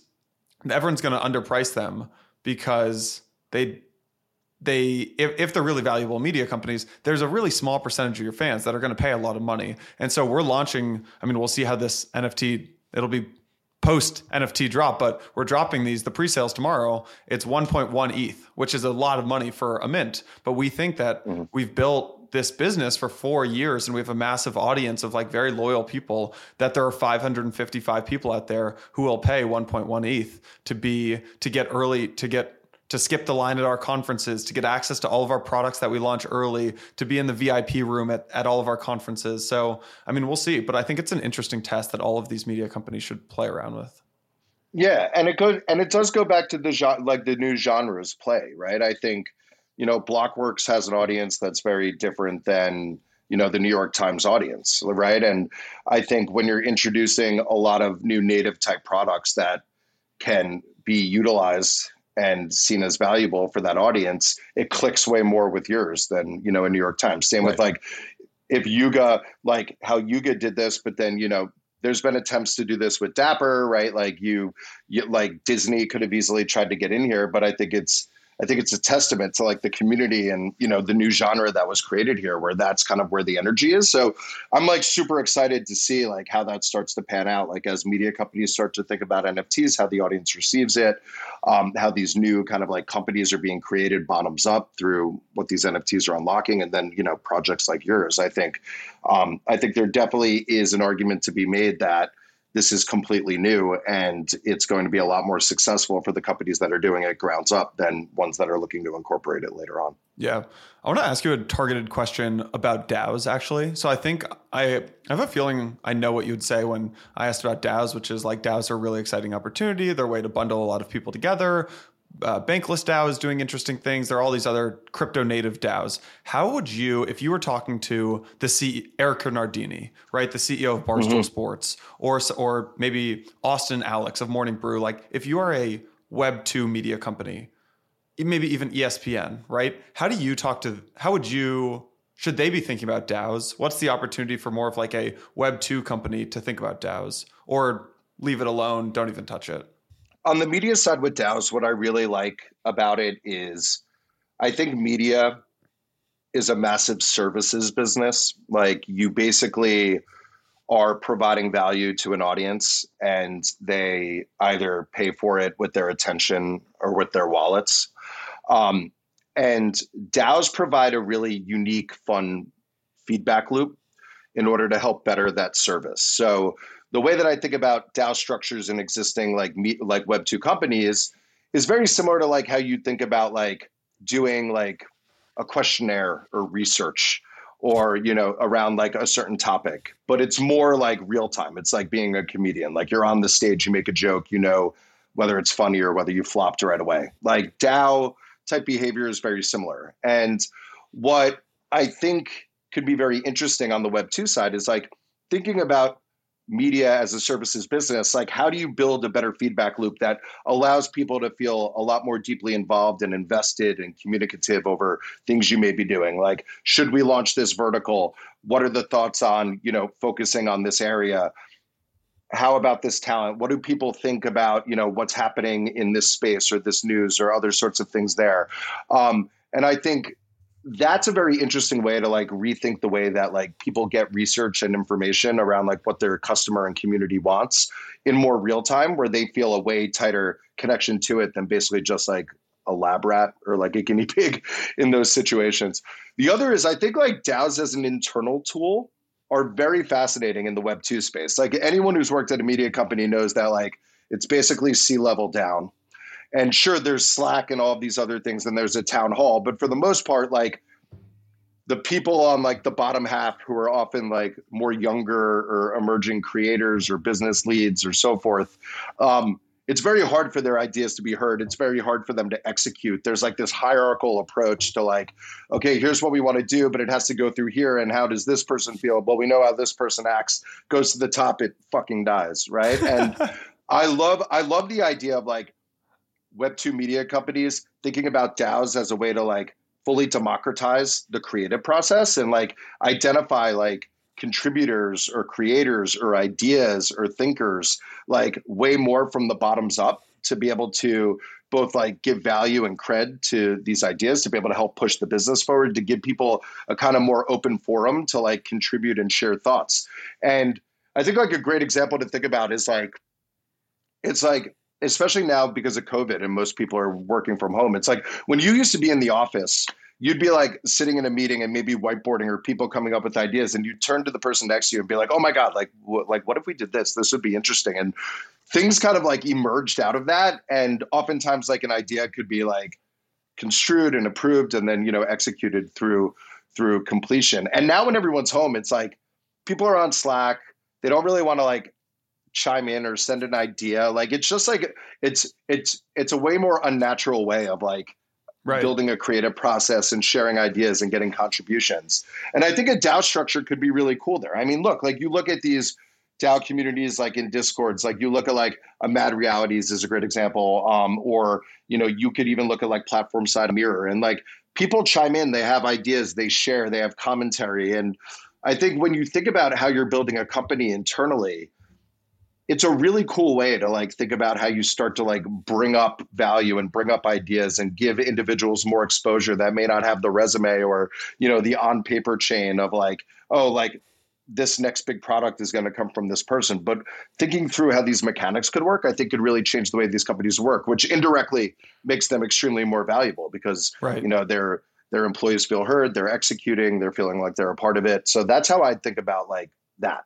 everyone's going to underprice them because they they if, if they're really valuable media companies there's a really small percentage of your fans that are going to pay a lot of money. And so we're launching i mean we'll see how this nft it'll be post nft drop but we're dropping these the pre-sales tomorrow. It's 1.1 eth which is a lot of money for a mint. But we think that mm-hmm. we've built this business for four years and we have a massive audience of like very loyal people that there are 555 people out there who will pay 1.1 ETH to be to get early to get to skip the line at our conferences, to get access to all of our products that we launch early, to be in the VIP room at, at all of our conferences. So, I mean, we'll see, but I think it's an interesting test that all of these media companies should play around with. Yeah, and it goes and it does go back to the like the new genres play, right? I think you know, Blockworks has an audience that's very different than you know the New York Times audience, right? And I think when you're introducing a lot of new native type products that can be utilized and seen as valuable for that audience, it clicks way more with yours than you know a New York Times. Same right. with like if Yuga, like how Yuga did this, but then you know there's been attempts to do this with Dapper, right? Like you, you like Disney could have easily tried to get in here, but I think it's I think it's a testament to like the community and you know the new genre that was created here, where that's kind of where the energy is. So I'm like super excited to see like how that starts to pan out. Like as media companies start to think about NFTs, how the audience receives it, um, how these new kind of like companies are being created bottoms up through what these NFTs are unlocking, and then you know projects like yours. I think um, I think there definitely is an argument to be made that this is completely new and it's going to be a lot more successful for the companies that are doing it grounds up than ones that are looking to incorporate it later on. Yeah. I want to ask you a targeted question about DAOs actually. So I think I, have a feeling I know what you would say when I asked about DAOs, which is like DAOs are a really exciting opportunity. They're a way to bundle a lot of people together, uh, Bankless DAO is doing interesting things. There are all these other crypto native DAOs. How would you, if you were talking to the C, Erika Nardini, right, the CEO of Barstool mm-hmm. Sports, or or maybe Austin Alex of Morning Brew, like if you are a Web two media company, maybe even ESPN, right? How do you talk to? How would you? Should they be thinking about DAOs? What's the opportunity for more of like a Web two company to think about DAOs, or leave it alone? Don't even touch it on the media side with DAOs, what I really like about it is I think media is a massive services business. Like you basically are providing value to an audience and they either pay for it with their attention or with their wallets. Um, and DAOs provide a really unique, fun feedback loop in order to help better that service. So the way that I think about DAO structures in existing like me, like Web two companies is very similar to like how you think about like doing like a questionnaire or research or you know around like a certain topic but it's more like real time. It's like being a comedian. Like you're on the stage you make a joke you know whether it's funny or whether you flopped right away. Like dao type behavior is very similar. And what i think could be very interesting on the web 2 side is like thinking about media as a services business like how do you build a better feedback loop that allows people to feel a lot more deeply involved and invested and communicative over things you may be doing? Like should we launch this vertical? What are the thoughts on you know focusing on this area? How about this talent? What do people think about you know what's happening in this space or this news or other sorts of things there? Um, and i think that's a very interesting way to like rethink the way that like people get research and information around like what their customer and community wants in more real time where they feel a way tighter connection to it than basically just like a lab rat or like a guinea pig in those situations. The other is I think like DAOs as an internal tool are very fascinating in the web 2 space. Like anyone who's worked at a media company knows that like it's basically C-level down and sure, there's Slack and all of these other things, and there's a town hall. But for the most part, like the people on like the bottom half who are often like more younger or emerging creators or business leads or so forth, um, it's very hard for their ideas to be heard. It's very hard for them to execute. There's like this hierarchical approach to like, okay, here's what we want to do, but it has to go through here. And how does this person feel? Well, we know how this person acts. Goes to the top, it fucking dies, right? And I love I love the idea of like Web two media companies thinking about DAOs as a way to like fully democratize the creative process and like identify like contributors or creators or ideas or thinkers like way more from the bottoms up to be able to both like give value and cred to these ideas to be able to help push the business forward to give people a kind of more open forum to like contribute and share thoughts. And i think like a great example to think about is like it's like especially now because of covid and most people are working from home it's like when you used to be in the office you'd be like sitting in a meeting and maybe whiteboarding or people coming up with ideas and you turn to the person next to you and be like oh my god like like what if we did this? This would be interesting. And things kind of like emerged out of that and oftentimes like an idea could be like construed and approved and then you know executed through through completion. And now when everyone's home it's like people are on slack. They don't really want to like chime in or send an idea like it's just like it's it's it's a way more unnatural way of like right. building a creative process and sharing ideas and getting contributions. And I think a DAO structure could be really cool there. I mean, look, like you look at these DAO communities like in Discords, like you look at like a Mad Realities is a great example, um, or you know you could even look at like Platform Side Mirror and like people chime in, they have ideas, they share, they have commentary, and I think when you think about how you're building a company internally, it's a really cool way to like think about how you start to like bring up value and bring up ideas and give individuals more exposure that may not have the resume or you know the on paper chain of like oh like this next big product is going to come from this person. But thinking through how these mechanics could work i think could really change the way these companies work which indirectly makes them extremely more valuable because right. you know their their employees feel heard they're executing they're feeling like they're a part of it. So that's how i think about like that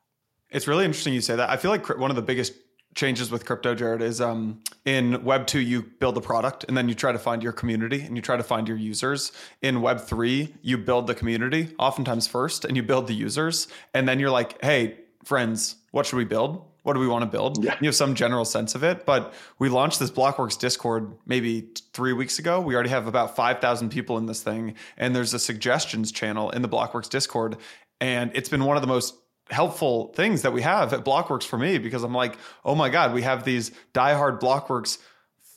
it's really interesting you say that. I feel like one of the biggest changes with crypto, Jarrod, is um, in Web two you build the product and then you try to find your community and you try to find your users. In Web three, you build the community oftentimes first and you build the users, and then you're like, hey, friends, what should we build? What do we want to build? Yeah. You have some general sense of it, but we launched this Blockworks Discord maybe three weeks ago. We already have about five thousand people in this thing, and there's a suggestions channel in the Blockworks Discord, and it's been one of the most helpful things that we have at Blockworks for me because I'm like, oh my God, we have these diehard Blockworks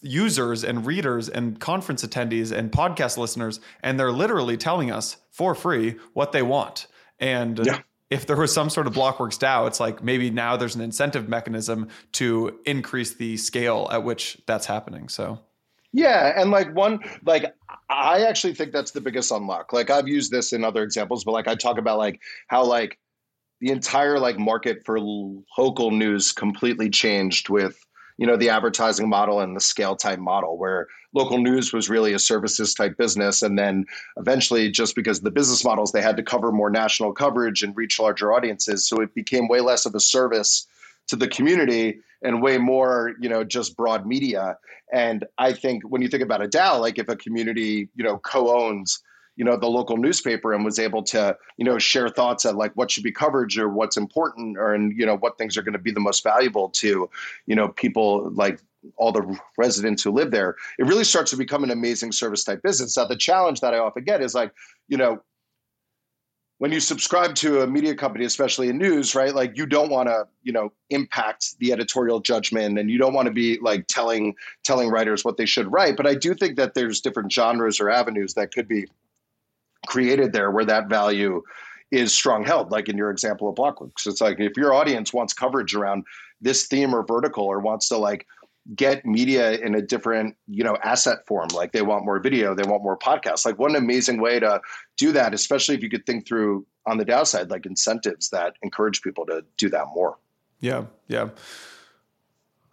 users and readers and conference attendees and podcast listeners, and they're literally telling us for free what they want. And yeah. if there was some sort of Blockworks DAO, it's like maybe now there's an incentive mechanism to increase the scale at which that's happening. So yeah, and like one like I actually think that's the biggest unlock. Like I've used this in other examples, but like I talk about like how like the entire like market for local news completely changed with you know the advertising model and the scale type model where local news was really a services type business. And then eventually just because the business models they had to cover more national coverage and reach larger audiences. So it became way less of a service to the community and way more you know just broad media. And i think when you think about a dao like if a community you know co-owns you know the local newspaper and was able to you know share thoughts at like what should be coverage or what's important or and you know what things are going to be the most valuable to you know people like all the residents who live there. It really starts to become an amazing service type business. Now the challenge that i often get is like you know when you subscribe to a media company especially in news right like you don't want to you know impact the editorial judgment and you don't want to be like telling telling writers what they should write. But i do think that there's different genres or avenues that could be created there where that value is strong held, like in your example of Blockworks. It's like if your audience wants coverage around this theme or vertical or wants to like get media in a different, you know, asset form, like they want more video, they want more podcasts. Like what an amazing way to do that, especially if you could think through on the downside, like incentives that encourage people to do that more. Yeah. Yeah.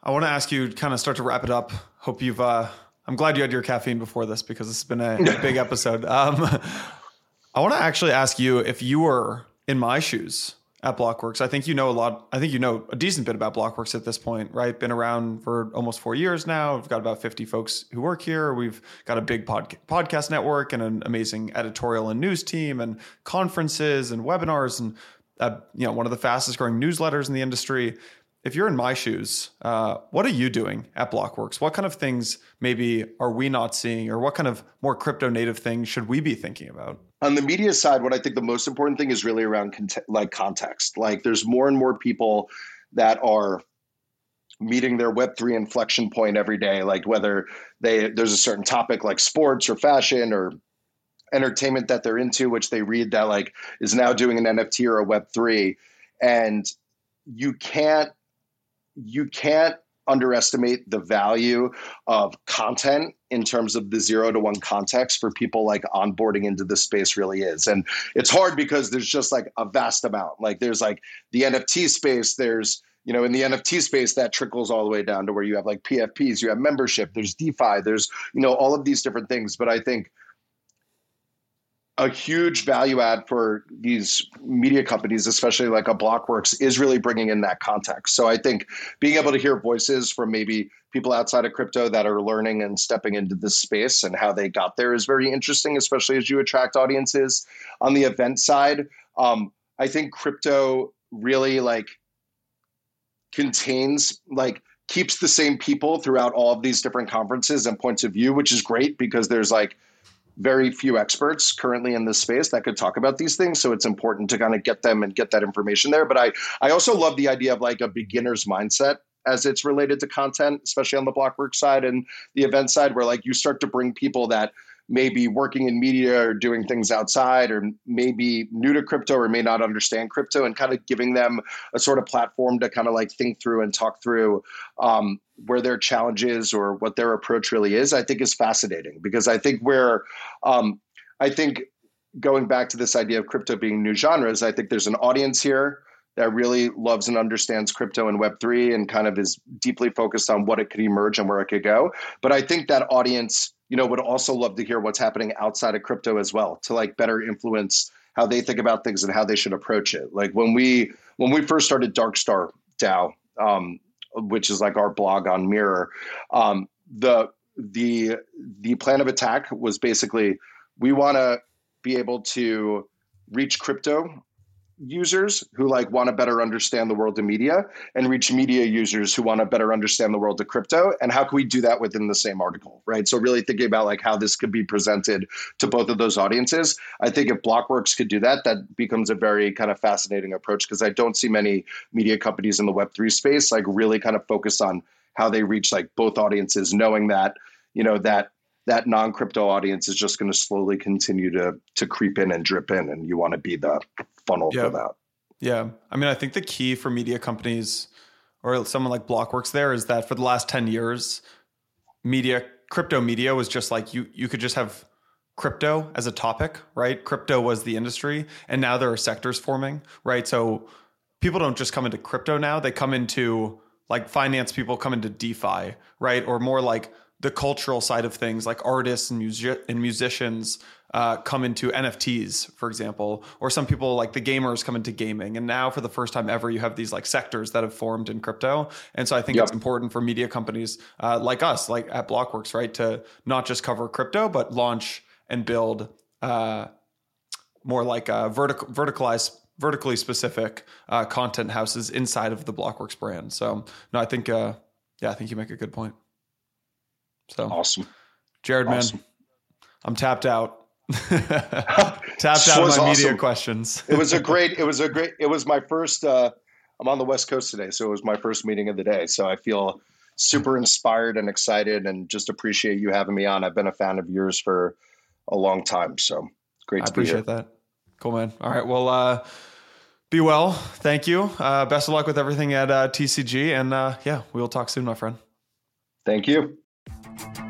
I want to ask you kind of start to wrap it up. Hope you've uh I'm glad you had your caffeine before this because this has been a, a big episode. Um, I want to actually ask you if you were in my shoes at Blockworks. I think you know a lot. I think you know a decent bit about Blockworks at this point, right? Been around for almost four years now. We've got about 50 folks who work here. We've got a big pod- podcast network and an amazing editorial and news team and conferences and webinars and uh, you know one of the fastest growing newsletters in the industry. If you're in my shoes, uh, what are you doing at Blockworks? What kind of things maybe are we not seeing, or what kind of more crypto native things should we be thinking about? On the media side, what I think the most important thing is really around cont- like context. Like, there's more and more people that are meeting their web3 inflection point every day like whether they there's a certain topic like sports or fashion or entertainment that they're into which they read that like is now doing an nft or a web3 and you can't you can't underestimate the value of content in terms of the zero to one context for people like onboarding into this space really is. And it's hard because there's just like a vast amount. Like there's like the NFT space, there's you know, in the NFT space, that trickles all the way down to where you have like PFPs, you have membership, there's DeFi, there's, you know, all of these different things. But I think a huge value add for these media companies, especially like a Blockworks, is really bringing in that context. So I think being able to hear voices from maybe people outside of crypto that are learning and stepping into this space and how they got there is very interesting, especially as you attract audiences. On the event side, um, I think crypto really like contains like keeps the same people throughout all of these different conferences and points of view, which is great because there's like very few experts currently in this space that could talk about these things. So it's important to kind of get them and get that information there. But I, I also love the idea of like a beginner's mindset as it's related to content, especially on the Blockwork side and the event side, where like you start to bring people that maybe working in media or doing things outside or maybe new to crypto or may not understand crypto and kind of giving them a sort of platform to kind of like think through and talk through um, where their challenges or what their approach really is i think is fascinating because i think where um, i think going back to this idea of crypto being new genres i think there's an audience here that really loves and understands crypto and web3 and kind of is deeply focused on what it could emerge and where it could go but i think that audience you know, would also love to hear what's happening outside of crypto as well to like better influence how they think about things and how they should approach it. Like when we when we first started Darkstar DAO, um, which is like our blog on Mirror, um, the the the plan of attack was basically we want to be able to reach crypto users who like want to better understand the world of media and reach media users who want to better understand the world of crypto and how can we do that within the same article right? So really thinking about like how this could be presented to both of those audiences. I think if blockworks could do that that becomes a very kind of fascinating approach because i don't see many media companies in the web3 space like really kind of focus on how they reach like both audiences knowing that you know that that non-crypto audience is just going to slowly continue to to creep in and drip in and you want to be the funnel yeah. for that. Yeah. I mean i think the key for media companies or someone like blockworks there is that for the last 10 years media crypto media was just like you you could just have crypto as a topic right? Crypto was the industry and now there are sectors forming right? So people don't just come into crypto now. They come into like finance people come into defi right? Or more like the cultural side of things, like artists and, music- and musicians uh, come into NFTs, for example, or some people like the gamers come into gaming. And now, for the first time ever, you have these like sectors that have formed in crypto. And so, I think yep. it's important for media companies uh, like us, like at Blockworks, right, to not just cover crypto, but launch and build uh, more like a vertical, verticalized vertically specific uh, content houses inside of the Blockworks brand. So no, I think uh, yeah, I think you make a good point. So awesome, Jarrod, awesome. man, I'm tapped out. tapped out of my media questions. it was a great. It was a great. It was my first. Uh, I'm on the West Coast today, so it was my first meeting of the day. So I feel super inspired and excited, and just appreciate you having me on. I've been a fan of yours for a long time, so great. To I appreciate that. Cool, man. All right, well. uh be well. Thank you. Uh, best of luck with everything at uh, TCG. And uh, yeah, we will talk soon, my friend. Thank you thank you